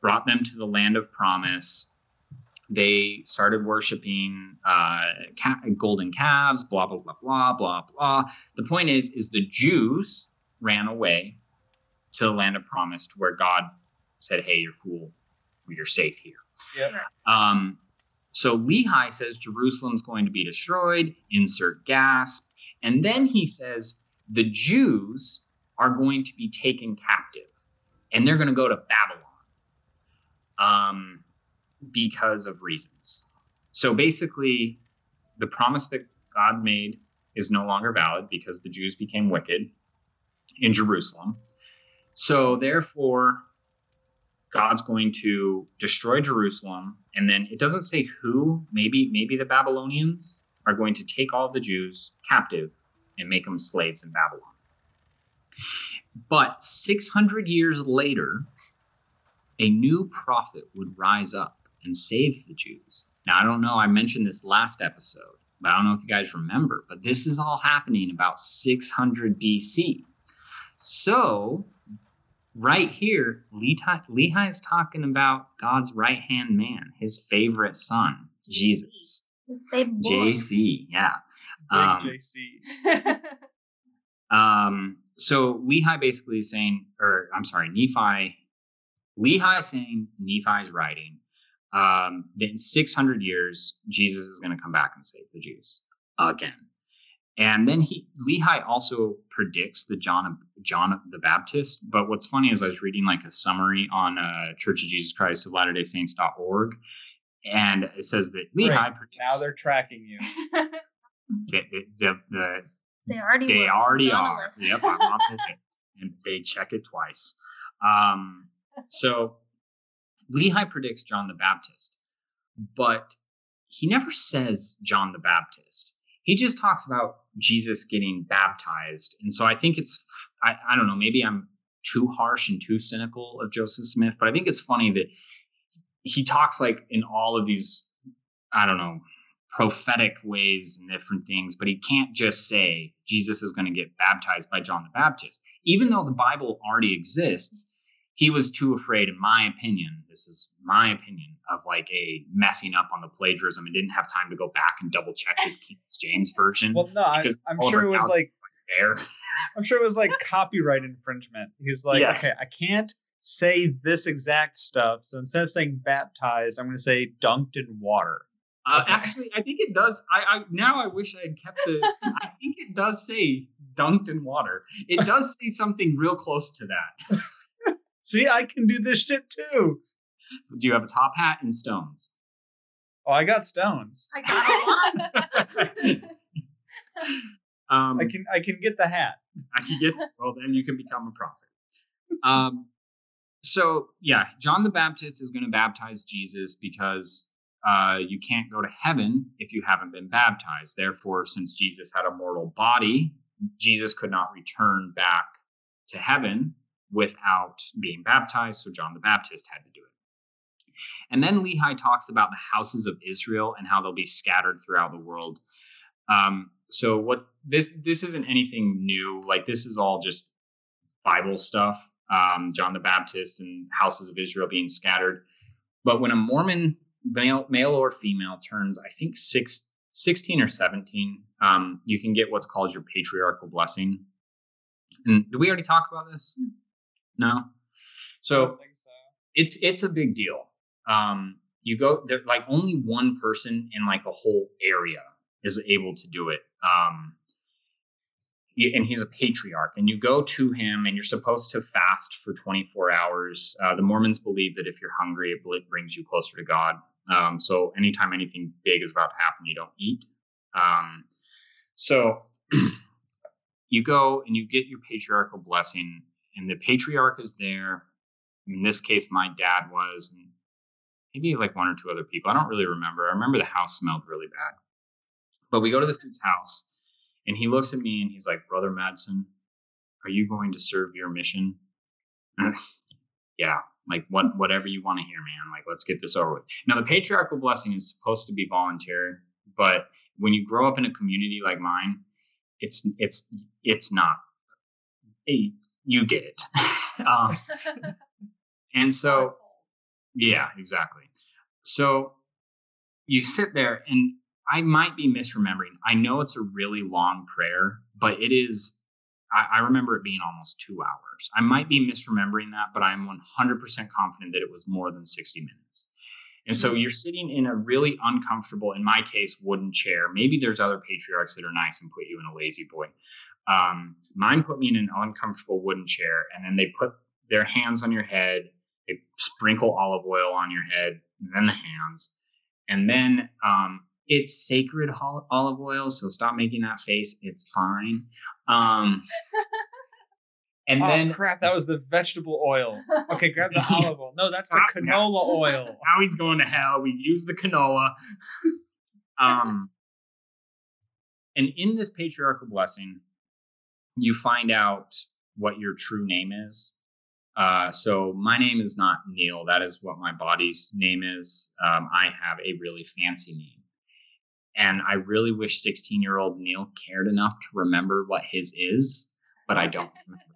[SPEAKER 1] brought them to the land of promise. They started worshiping uh, ca- golden calves, blah blah blah blah blah blah. The point is, is the Jews ran away to the land of promise, to where God said, "Hey, you're cool, you're safe here."
[SPEAKER 2] Yep.
[SPEAKER 1] Um, so Lehi says Jerusalem's going to be destroyed. Insert gasp, and then he says the Jews are going to be taken captive, and they're going to go to Babylon, um, because of reasons. So basically, the promise that God made is no longer valid because the Jews became wicked in Jerusalem. So therefore, God's going to destroy Jerusalem, and then it doesn't say who. Maybe maybe the Babylonians are going to take all the Jews captive and make them slaves in Babylon. But 600 years later, a new prophet would rise up and save the Jews. Now, I don't know, I mentioned this last episode, but I don't know if you guys remember, but this is all happening about 600 BC. So, right here, Lehi, Lehi is talking about God's right hand man, his favorite son, Jesus.
[SPEAKER 3] His baby boy.
[SPEAKER 1] JC, yeah.
[SPEAKER 2] Big
[SPEAKER 1] Um,
[SPEAKER 2] JC.
[SPEAKER 1] Um, so Lehi basically is saying, or I'm sorry, Nephi, Lehi is saying Nephi's writing um, that in 600 years, Jesus is going to come back and save the Jews again. And then he Lehi also predicts the John John the Baptist. But what's funny is I was reading like a summary on uh, Church of Jesus Christ of Latter Day Saints.org, and it says that Lehi
[SPEAKER 2] Great.
[SPEAKER 1] predicts
[SPEAKER 2] Now they're tracking you.
[SPEAKER 1] the, the, the,
[SPEAKER 3] They already
[SPEAKER 1] they
[SPEAKER 3] were.
[SPEAKER 1] already
[SPEAKER 3] He's the
[SPEAKER 1] are. Yep, I'm on the list. And they check it twice. Um, so Lehi predicts John the Baptist, but he never says John the Baptist. He just talks about Jesus getting baptized. And so I think it's, I, I don't know, maybe I'm too harsh and too cynical of Joseph Smith, but I think it's funny that he talks like in all of these, I don't know, prophetic ways and different things, but he can't just say Jesus is going to get baptized by John the Baptist. Even though the Bible already exists, he was too afraid, in my opinion, this is my opinion, of like a messing up on the plagiarism and didn't have time to go back and double check his King James version
[SPEAKER 2] Well, no, I, I'm sure it was like
[SPEAKER 1] there.
[SPEAKER 2] I'm sure it was like copyright infringement. He's like,
[SPEAKER 1] Yes.
[SPEAKER 2] okay, I can't say this exact stuff. So instead of saying baptized, I'm going to say dunked in water.
[SPEAKER 1] Uh,
[SPEAKER 2] Okay.
[SPEAKER 1] actually, I think it does. I, I now I wish I had kept the. I think it does say dunked in water. It does say something real close to that.
[SPEAKER 2] See, I can do this shit too.
[SPEAKER 1] Do you have a top hat and stones?
[SPEAKER 2] Oh, I got stones.
[SPEAKER 3] I got a lot.
[SPEAKER 1] Um,
[SPEAKER 2] I can I can get the hat.
[SPEAKER 1] I can get well, then you can become a prophet. Um, so yeah, John the Baptist is going to baptize Jesus because uh, you can't go to heaven if you haven't been baptized. Therefore, since Jesus had a mortal body, Jesus could not return back to heaven without being baptized. So John the Baptist had to do it. And then Lehi talks about the houses of Israel and how they'll be scattered throughout the world. Um, so what this this isn't anything new. Like this is all just Bible stuff. Um, John the Baptist and houses of Israel being scattered. But when a Mormon male, male or female turns, I think six, 16 or 17, um, you can get what's called your patriarchal blessing. And did we already talk about this? No. So
[SPEAKER 2] so.
[SPEAKER 1] it's it's a big deal. Um, you go there like only one person in like a whole area is able to do it. Um, and he's a patriarch, and you go to him, and you're supposed to fast for 24 hours. Uh, the Mormons believe that if you're hungry, it brings you closer to God. Um, so anytime anything big is about to happen, you don't eat. Um, so you go and you get your patriarchal blessing, and the patriarch is there. In this case, my dad was, and maybe like one or two other people. I don't really remember. I remember the house smelled really bad. But we go to this dude's house, and he looks at me and he's like, Brother Madsen, are you going to serve your mission? Yeah, like what whatever you want to hear, man. Like, let's get this over with. Now, the patriarchal blessing is supposed to be voluntary, but when you grow up in a community like mine, it's it's it's not. Hey, you get it. um, and so yeah, exactly. So you sit there, and I might be misremembering. I know it's a really long prayer, but it is. I, I remember it being almost two hours. I might be misremembering that, but I'm 100% confident that it was more than 60 minutes. And so you're sitting in a really uncomfortable, in my case, wooden chair. Maybe there's other patriarchs that are nice and put you in a La-Z-Boy. Um, mine put me in an uncomfortable wooden chair, and then they put their hands on your head they sprinkle olive oil on your head and then the hands and then um, it's sacred olive oil so stop making that face it's fine um, and
[SPEAKER 2] oh
[SPEAKER 1] then
[SPEAKER 2] crap! That was the vegetable oil. Okay, grab the olive oil. No, that's the canola oil.
[SPEAKER 1] now he's going to hell we use the canola um, and in this patriarchal blessing you find out what your true name is Uh, so my name is not Neil. That is what my body's name is. Um, I have a really fancy name. And I really wish 16 year old Neil cared enough to remember what his is, but I don't remember.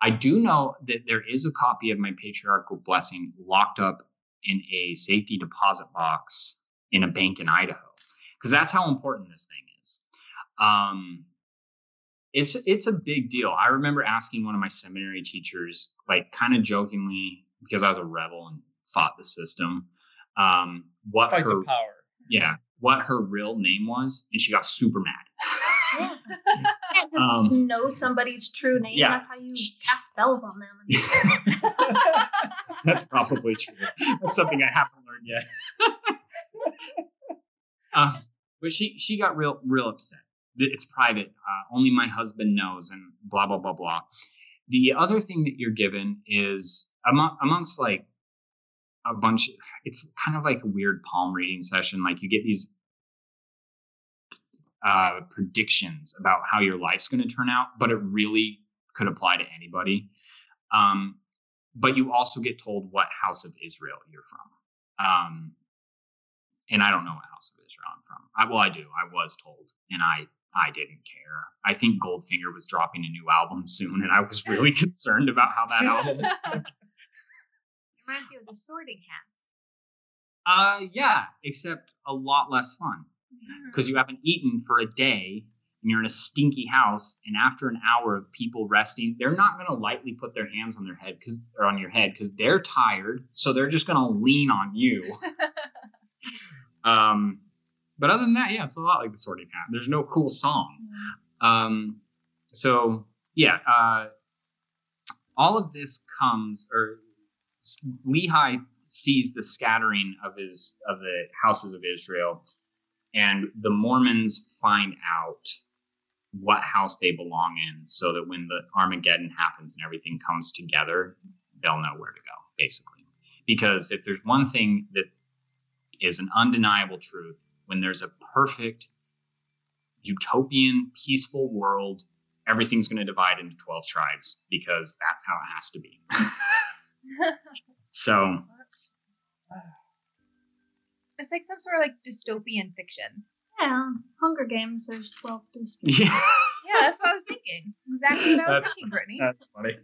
[SPEAKER 1] I do know that there is a copy of my patriarchal blessing locked up in a safety deposit box in a bank in Idaho, because that's how important this thing is. Um, it's it's a big deal. I remember asking one of my seminary teachers, like kind of jokingly, because I was a rebel and fought the system, um, what
[SPEAKER 2] Fight
[SPEAKER 1] her
[SPEAKER 2] power.
[SPEAKER 1] yeah what her real name was, and she got super mad.
[SPEAKER 3] Just
[SPEAKER 1] Um,
[SPEAKER 3] know somebody's true name.
[SPEAKER 1] yeah.
[SPEAKER 3] That's how you cast spells on them.
[SPEAKER 1] That's probably true. That's something I haven't learned yet. uh, but she she got real real upset. It's private. Uh, only my husband knows, and blah blah blah blah. The other thing that you're given is among, amongst like a bunch. It's kind of like a weird palm reading session. Like you get these uh, predictions about how your life's going to turn out, but it really could apply to anybody. Um, but you also get told what house of Israel you're from. Um, and I don't know what house of Israel I'm from. I, well, I do. I was told, and I I didn't care. I think Goldfinger was dropping a new album soon, and I was really concerned about how that album.
[SPEAKER 4] Reminds you of the sorting hats.
[SPEAKER 1] Uh, yeah, except a lot less fun because you haven't eaten for a day and you're in a stinky house and after an hour of people resting they're not going to lightly put their hands on their head because or on your head because they're tired so they're just going to lean on you. Um but other than that yeah it's a lot like the sorting hat. There's no cool song. Um so yeah uh all of this comes or lehi sees the scattering of his of the houses of israel and the mormons find out what house they belong in so that when the armageddon happens and everything comes together they'll know where to go basically. Because if there's one thing that is an undeniable truth when there's a perfect utopian peaceful world everything's going to divide into 12 tribes because that's how it has to be. So
[SPEAKER 4] It's like some sort of like dystopian fiction.
[SPEAKER 3] Yeah, Hunger Games. There's twelve districts.
[SPEAKER 1] yeah
[SPEAKER 4] Yeah, that's what I was thinking. Exactly what I was
[SPEAKER 1] That's
[SPEAKER 4] thinking, Brittany.
[SPEAKER 1] That's funny.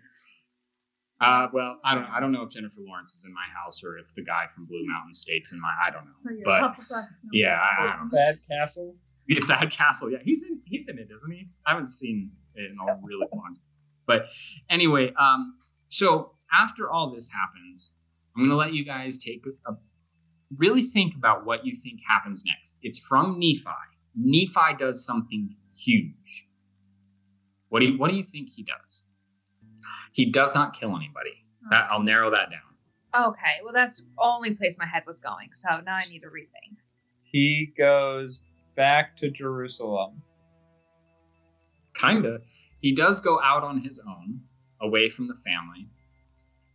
[SPEAKER 1] Uh, well, I don't. I don't know if Jennifer Lawrence is in my house or if the guy from Blue Mountain State's in my. I don't know.
[SPEAKER 3] Or
[SPEAKER 1] But
[SPEAKER 3] no.
[SPEAKER 1] yeah, I, I don't know.
[SPEAKER 2] Bad Castle.
[SPEAKER 1] Yeah, Thad Castle. Yeah, he's in. He's in it, isn't he? I haven't seen it in a really long. But anyway, um, so after all this happens, I'm going to let you guys take a, a really think about what you think happens next. It's from Nephi. Nephi does something huge. What do you What do you think he does? He does not kill anybody. That, I'll narrow that down.
[SPEAKER 4] Okay, well that's the only place my head was going. So now I need to rethink.
[SPEAKER 2] He goes back to Jerusalem.
[SPEAKER 1] Kinda. He does go out on his own, away from the family,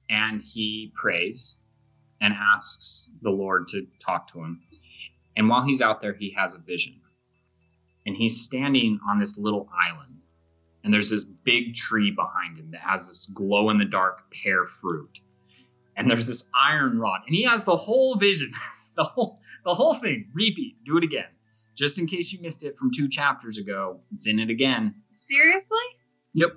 [SPEAKER 1] and he prays and asks the Lord to talk to him. And while he's out there, he has a vision. And he's standing on this little island. And there's this big tree behind him that has this glow in the dark pear fruit. And there's this iron rod. And he has the whole vision, the whole the whole thing. Repeat, do it again. Just in case you missed it from two chapters ago, it's in it again.
[SPEAKER 4] Seriously?
[SPEAKER 1] Yep.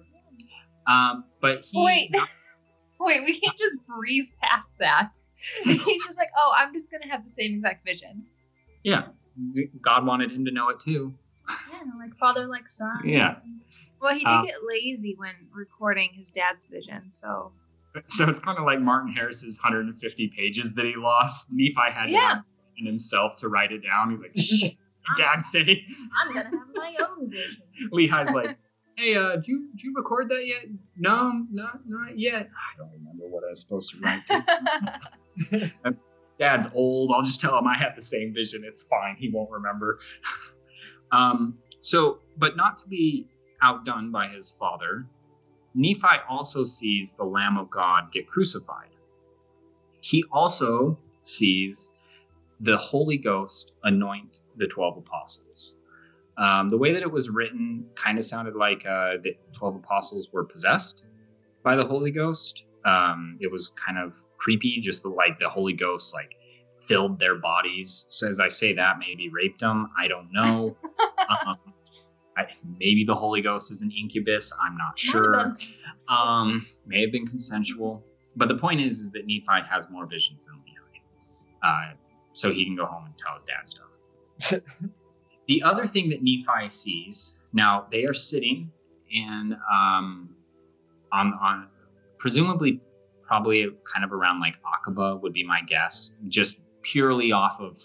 [SPEAKER 1] Um, but he
[SPEAKER 4] Wait. Wait, we can't just breeze past that. He's just like, oh, I'm just gonna have the same exact vision.
[SPEAKER 1] Yeah. God wanted him to know it too.
[SPEAKER 3] Yeah, like father, like son.
[SPEAKER 1] Yeah.
[SPEAKER 4] Well, he did
[SPEAKER 1] Uh,
[SPEAKER 4] get lazy when recording his dad's vision, so
[SPEAKER 1] So it's kind of like Martin Harris's 150 pages that he lost. Nephi had to
[SPEAKER 4] Yeah.
[SPEAKER 1] have in himself to write it down. He's like, shit, dad say.
[SPEAKER 3] I'm gonna have my own vision.
[SPEAKER 1] Lehi's like, hey, uh, did you, did you record that yet? No, not, not yet. I don't remember what I was supposed to write. To. Dad's old. I'll just tell him I had the same vision. It's fine. He won't remember. um, so, but not to be outdone by his father, Nephi also sees the Lamb of God get crucified. He also sees the Holy Ghost anoint the 12 apostles. Um, the way that it was written kind of sounded like uh, the 12 apostles were possessed by the Holy Ghost. Um, it was kind of creepy, just the, like the Holy Ghost like filled their bodies. So as I say that, maybe raped them. I don't know. um, I, maybe the Holy Ghost is an incubus. I'm not sure. Um, may have been consensual, but the point is, is that Nephi has more visions than Lehi, uh, so he can go home and tell his dad stuff. the other thing that Nephi sees now, they are sitting and um, on on presumably probably kind of around like Aqaba would be my guess, just purely off of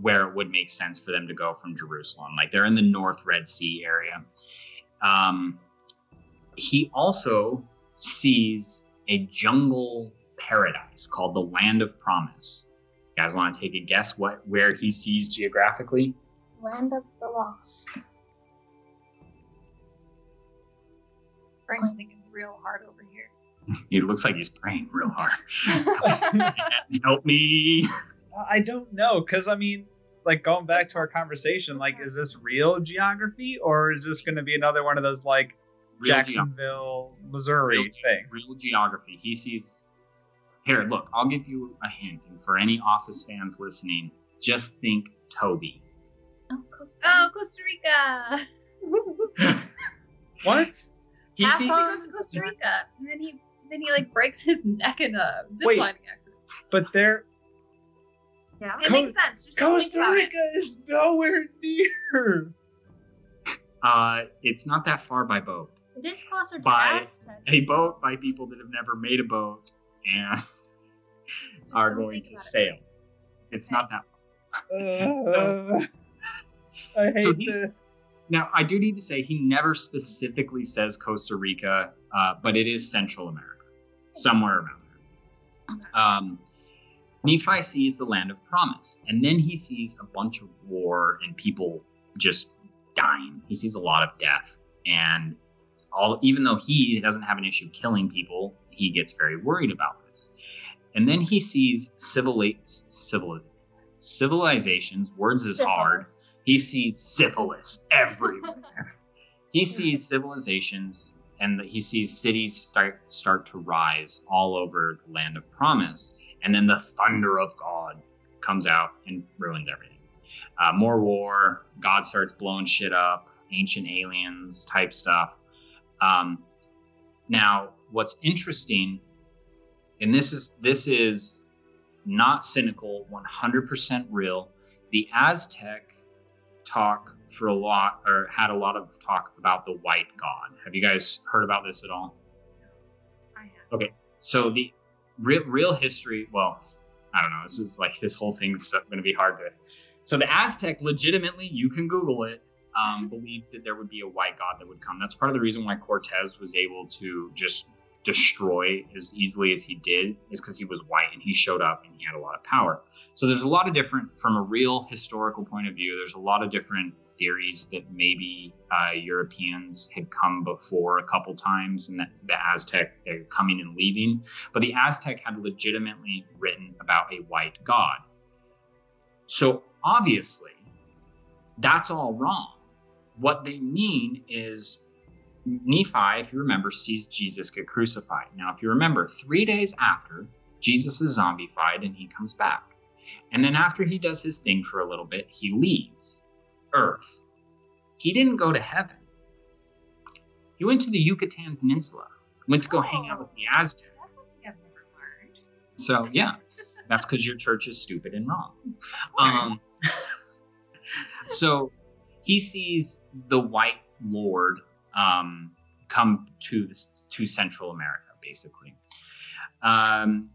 [SPEAKER 1] where it would make sense for them to go from Jerusalem. Like they're in the North Red Sea area. Um, he also sees a jungle paradise called the Land of Promise. You guys want to take a guess what where he sees geographically?
[SPEAKER 3] Land of the lost.
[SPEAKER 4] Frank's thinking real hard over here.
[SPEAKER 1] He looks like he's praying real hard. Help me.
[SPEAKER 2] I don't know, because I mean, like going back to our conversation, like, is this real geography or is this going to be another one of those like
[SPEAKER 1] Real geog-
[SPEAKER 2] Jacksonville, Missouri
[SPEAKER 1] Real-
[SPEAKER 2] things?
[SPEAKER 1] real geography. He sees. Here, look, I'll give you a hint. And for any Office fans listening, just think Toby.
[SPEAKER 3] Oh, Costa
[SPEAKER 4] oh, Costa Rica.
[SPEAKER 2] What?
[SPEAKER 1] He
[SPEAKER 4] Half
[SPEAKER 1] sees.
[SPEAKER 4] he goes to Costa Rica, and then he then he like breaks his neck in a
[SPEAKER 2] Wait.
[SPEAKER 4] ziplining accident.
[SPEAKER 2] But there,
[SPEAKER 3] Yeah.
[SPEAKER 4] It
[SPEAKER 2] Co-
[SPEAKER 4] makes sense. Just
[SPEAKER 2] Costa. Rica is nowhere near.
[SPEAKER 1] Uh, it's not that far by boat.
[SPEAKER 3] It is closer to
[SPEAKER 1] By
[SPEAKER 3] Aztecs.
[SPEAKER 1] A boat by people that have never made a boat and are going to
[SPEAKER 3] about it.
[SPEAKER 1] sail. It's not that.
[SPEAKER 2] Uh, I hate
[SPEAKER 1] So
[SPEAKER 2] this.
[SPEAKER 1] Now, I do need to say he never specifically says Costa Rica, uh, but it is Central America, somewhere around there. Um, Nephi sees the land of promise, and then he sees a bunch of war and people just dying. He sees a lot of death, and all even though he doesn't have an issue killing people, he gets very worried about this. And then he sees civil, civil civilizations. Words is hard. He sees syphilis everywhere. he sees civilizations and he sees cities start start to rise all over the land of promise. And then the thunder of God comes out and ruins everything. Uh, more war. God starts blowing shit up. Ancient aliens type stuff. Um, now, what's interesting, and this is this is not cynical, 100% real. The Aztec talk for a lot, or had a lot of talk about the white god. Have you guys heard about this at all?
[SPEAKER 4] I have. Okay.
[SPEAKER 1] So the real real history. Well, I don't know. This is like this whole thing's going to be hard to. So the Aztec, legitimately, you can Google it. Um, believed that there would be a white god that would come. That's part of the reason why Cortez was able to just destroy as easily as he did, is because he was white and he showed up and he had a lot of power. So there's a lot of different, from a real historical point of view, there's a lot of different theories that maybe uh, Europeans had come before a couple times, and that the Aztec they're coming and leaving. But the Aztec had legitimately written about a white god. So obviously, that's all wrong. What they mean is Nephi, if you remember, sees Jesus get crucified. Now, if you remember, three days after, Jesus is zombified and he comes back. And then after he does his thing for a little bit, he leaves Earth. He didn't go to heaven. He went to the Yucatan Peninsula, went to go hang out with the Aztecs.
[SPEAKER 4] That's something I've never learned.
[SPEAKER 1] So yeah, that's because your church is stupid and wrong. Um, so he sees the white lord um, come to to Central America, basically. Um,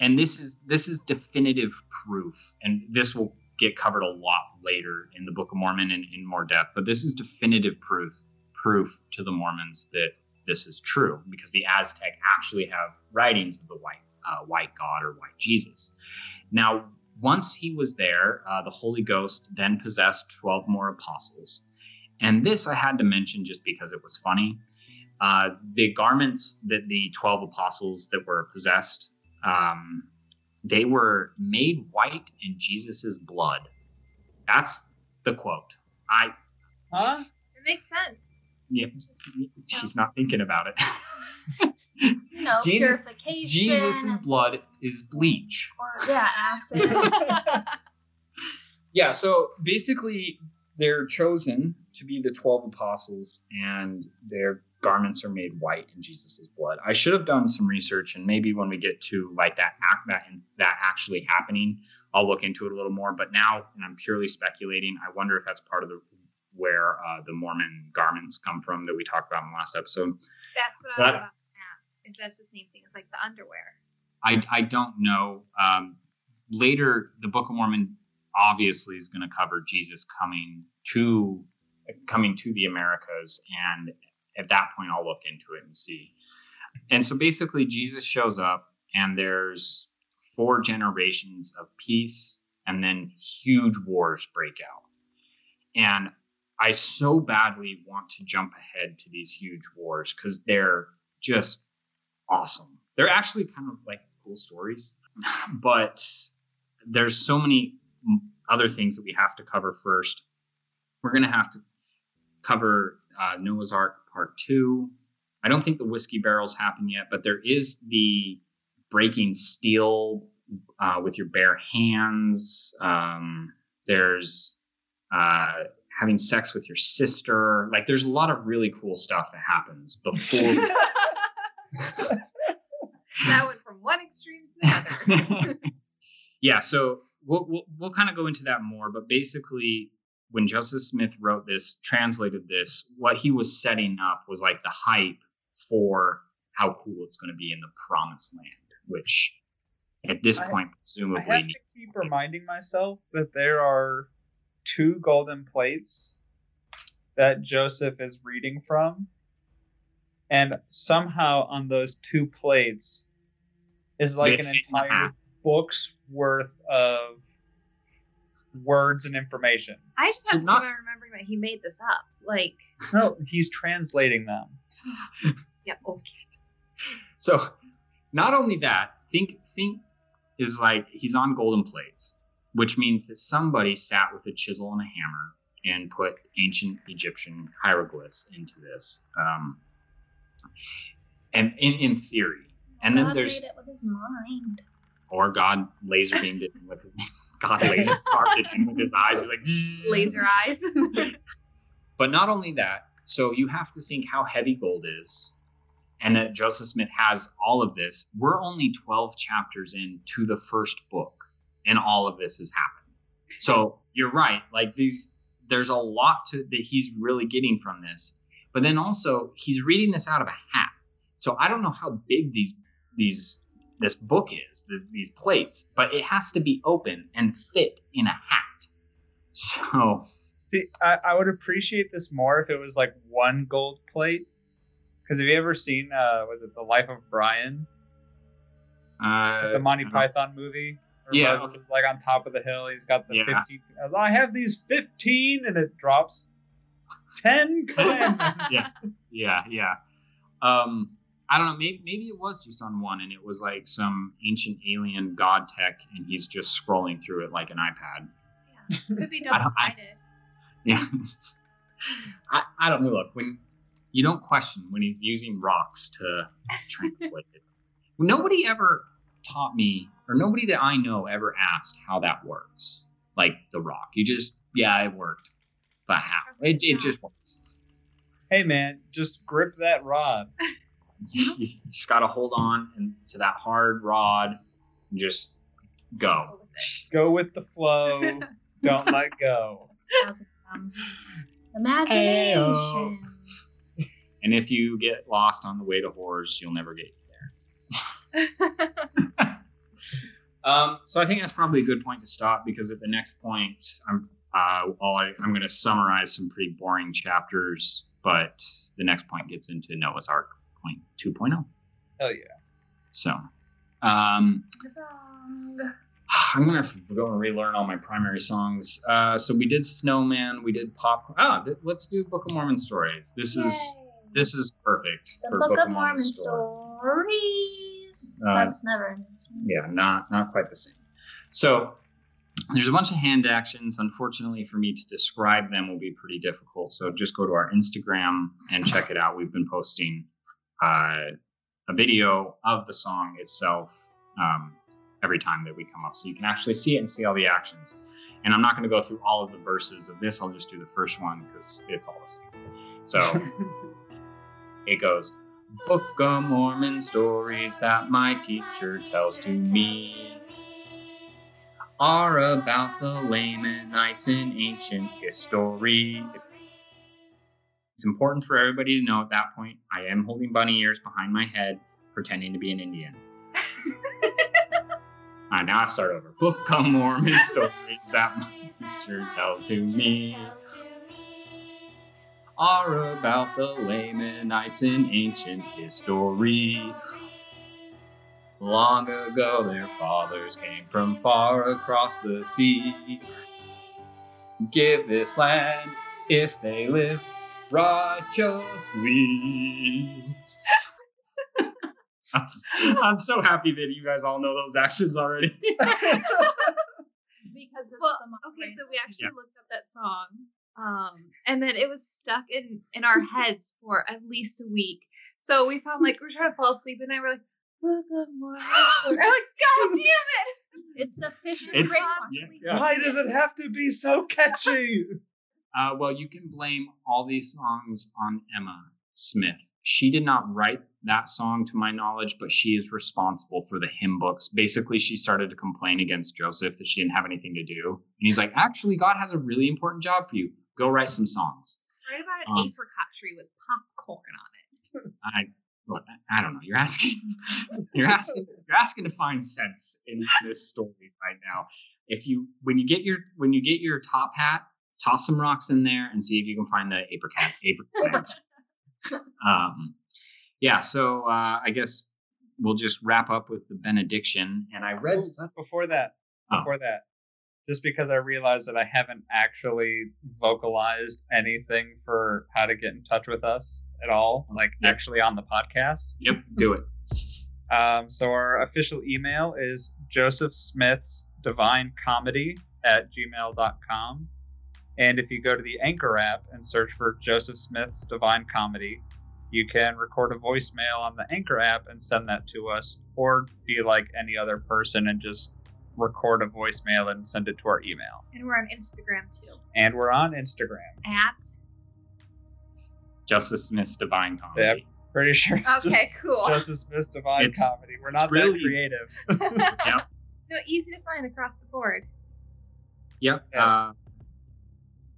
[SPEAKER 1] and this is this is definitive proof, and this will get covered a lot later in the Book of Mormon in, in more depth. But this is definitive proof proof to the Mormons that this is true because the Aztec actually have writings of the white uh, white God or white Jesus. Now, once he was there, uh, the Holy Ghost then possessed 12 more apostles. And this I had to mention just because it was funny. Uh, the garments that the 12 apostles that were possessed, um, they were made white in Jesus's blood. That's the quote. I,
[SPEAKER 2] Huh?
[SPEAKER 4] It makes sense.
[SPEAKER 1] yeah, she's not thinking about it.
[SPEAKER 3] You know,
[SPEAKER 1] Jesus-
[SPEAKER 3] purification.
[SPEAKER 1] Jesus's blood is bleach.
[SPEAKER 3] Or, yeah, acid.
[SPEAKER 1] Yeah, so basically, they're chosen to be the 12 apostles, and their garments are made white in Jesus' blood. I should have done some research, and maybe when we get to like that act that that actually happening, I'll look into it a little more. But now, and I'm purely speculating, I wonder if that's part of the where uh, the Mormon garments come from that we talked about in the last episode.
[SPEAKER 4] That's what I was about to ask. If that's the same thing as like the underwear.
[SPEAKER 1] I, I don't know. Um, later, the Book of Mormon obviously is going to cover Jesus coming to coming to the Americas, and at that point, I'll look into it and see. And so, basically, Jesus shows up, and there's four generations of peace, and then huge wars break out. And I so badly want to jump ahead to these huge wars because they're just awesome. They're actually kind of like cool stories, but there's so many other things that we have to cover first. We're going to have to cover uh, Noah's Ark Part 2. I don't think the whiskey barrels happen yet, but there is the breaking steel uh, with your bare hands. Um, there's uh, having sex with your sister. Like, there's a lot of really cool stuff that happens before.
[SPEAKER 4] that went from one extreme to the other.
[SPEAKER 1] yeah, so we'll we'll, we'll kind of go into that more, but basically, when Joseph Smith wrote this, translated this, what he was setting up was like the hype for how cool it's going to be in the Promised Land, which at this
[SPEAKER 2] I-
[SPEAKER 1] point presumably.
[SPEAKER 2] I have to keep reminding myself that there are two golden plates that Joseph is reading from. And somehow on those two plates is like an
[SPEAKER 1] fit in the
[SPEAKER 2] entire. Book's worth of words and information.
[SPEAKER 4] I just
[SPEAKER 1] So
[SPEAKER 4] have to
[SPEAKER 1] not-
[SPEAKER 4] keep remembering that he made this up. Like,
[SPEAKER 2] No, he's translating them.
[SPEAKER 4] yeah, okay.
[SPEAKER 1] So not only that, think think is like he's on golden plates, which means that somebody sat with a chisel and a hammer and put ancient Egyptian hieroglyphs into this. Um, and in, in theory. And then there's
[SPEAKER 3] made it with his mind.
[SPEAKER 1] Or God laser beamed it with God laser carved it in with his eyes He's like "Zzz."
[SPEAKER 4] Laser eyes.
[SPEAKER 1] But not only that, so you have to think how heavy gold is, and that Joseph Smith has all of this. We're only 12 chapters into the first book, and all of this has happened. So you're right. Like these there's a lot to that he's really getting from this. But then also he's reading this out of a hat. So I don't know how big these these this book is, th- these plates, but it has to be open and fit in a hat. So
[SPEAKER 2] See, I, I would appreciate this more if it was like one gold plate. Because have you ever seen, uh, was it The Life of Brian,
[SPEAKER 1] uh,
[SPEAKER 2] the Monty Python movie?
[SPEAKER 1] Yeah.
[SPEAKER 2] Is like on top of the hill. He's got the
[SPEAKER 1] Yeah.
[SPEAKER 2] 15. I have these 15, and it drops 10 commandments.
[SPEAKER 1] Yeah. Yeah, yeah. Um, I don't know. Maybe maybe it was just on one, and it was like some ancient alien god tech, and he's just scrolling through it like an iPad.
[SPEAKER 4] Could be
[SPEAKER 1] I
[SPEAKER 4] double
[SPEAKER 1] don't- I-
[SPEAKER 4] sided.
[SPEAKER 1] Yeah. I, I don't know. Look, when you don't question when he's using rocks to translate it. Nobody ever taught me, or nobody that I know ever asked how that works. Like the rock. You just, yeah, it worked. But how? It, it just works.
[SPEAKER 2] Hey, man, just grip that rod.
[SPEAKER 1] you just got to hold on and to that hard rod and just go.
[SPEAKER 2] Go with the flow. Don't let go.
[SPEAKER 3] Thousand pounds. Imagination.
[SPEAKER 1] And if you get lost on the way to horrors, you'll never get there. Um, so I think that's probably a good point to stop because at the next point, I'm uh, all I, I'm going to summarize some pretty boring chapters, but the next point gets into Noah's Ark point 2.0.
[SPEAKER 2] Hell yeah.
[SPEAKER 1] So um,
[SPEAKER 4] song.
[SPEAKER 1] I'm gonna have to go and relearn all my primary songs. Uh, so we did Snowman, we did Pop. Ah, th- let's do Book of Mormon stories. This is this is perfect
[SPEAKER 3] the
[SPEAKER 1] for
[SPEAKER 3] Book, of Mormon
[SPEAKER 1] story.
[SPEAKER 3] stories.
[SPEAKER 1] Uh,
[SPEAKER 3] That's never.
[SPEAKER 1] Yeah, not not quite the same. So there's a bunch of hand actions. Unfortunately, for me to describe them will be pretty difficult. So just go to our Instagram and check it out. We've been posting uh, a video of the song itself um, every time that we come up, so you can actually see it and see all the actions. And I'm not going to go through all of the verses of this. I'll just do the first one because it's all the same. So it goes. Book of Mormon stories that my teacher tells to me are about the Lamanites in ancient history. It's important for everybody to know at that point I am holding bunny ears behind my head, pretending to be an Indian. Right, now I start over. Book of Mormon stories that my teacher tells to me are about the Lamanites in ancient history. Long ago, their fathers came from far across the sea. Give this land if they live righteously. I'm, I'm so happy that you guys all know those actions already.
[SPEAKER 3] Because it's
[SPEAKER 4] Well,
[SPEAKER 3] the
[SPEAKER 4] okay, so we actually
[SPEAKER 1] Yeah.
[SPEAKER 4] looked up that song, um, and then it was stuck in in our heads for at least a week. So we found like we're trying to fall asleep, and I were like, "Book of Mormon." We're like, "God damn it!"
[SPEAKER 3] It's efficient
[SPEAKER 1] It's-
[SPEAKER 3] brainwashing.
[SPEAKER 1] yeah.
[SPEAKER 2] Why does it have to be so catchy?
[SPEAKER 1] Uh, well, you can blame all these songs on Emma Smith. She did not write that song, to my knowledge, but she is responsible for the hymn books. Basically, she started to complain against Joseph that she didn't have anything to do. And he's like, actually, God has a really important job for you. Go write some songs.
[SPEAKER 4] Right about an
[SPEAKER 1] Um,
[SPEAKER 4] apricot tree with popcorn on it.
[SPEAKER 1] I look, I don't know. You're asking, you're asking, you're asking to find sense in this story right now. If you, when you get your, when you get your top hat, toss some rocks in there and see if you can find the apricot, apricot um, yeah. So uh, I guess we'll just wrap up with the benediction. And I read stuff.
[SPEAKER 2] Before that,
[SPEAKER 1] Oh.
[SPEAKER 2] before that, just because I realized that I haven't actually vocalized anything for how to get in touch with us at all, like
[SPEAKER 1] Yep.
[SPEAKER 2] actually on the podcast.
[SPEAKER 1] Yep, do it.
[SPEAKER 2] Um, so our official email is Joseph Smith's Divine Comedy at gmail.com. And if you go to the Anchor app and search for Joseph Smith's Divine Comedy, you can record a voicemail on the Anchor app and send that to us, or be like any other person and just record a voicemail and send it to our email.
[SPEAKER 4] And we're on Instagram too.
[SPEAKER 2] And we're on Instagram.
[SPEAKER 4] At
[SPEAKER 1] Justice Smith's Divine Comedy.
[SPEAKER 2] Yep. Pretty sure it's
[SPEAKER 4] okay, cool.
[SPEAKER 2] just Joseph Smith's Divine
[SPEAKER 1] It's-
[SPEAKER 2] Comedy. We're not
[SPEAKER 1] real
[SPEAKER 2] that
[SPEAKER 1] easy.
[SPEAKER 2] creative.
[SPEAKER 4] No, easy to find across the board.
[SPEAKER 1] Yep.
[SPEAKER 2] Yeah.
[SPEAKER 1] Uh,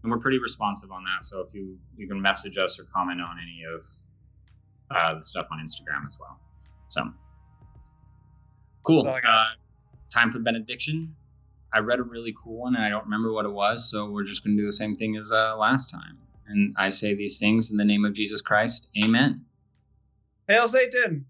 [SPEAKER 1] and we're pretty responsive on that. So if you you can message us or comment on any of uh, the stuff on Instagram as well. So cool.
[SPEAKER 2] That's all I got.
[SPEAKER 1] Uh, time for benediction. I read a really cool one and I don't remember what it was, so we're just going to do the same thing as uh, last time. And I say these things in the name of Jesus Christ. Amen.
[SPEAKER 2] Hail Satan!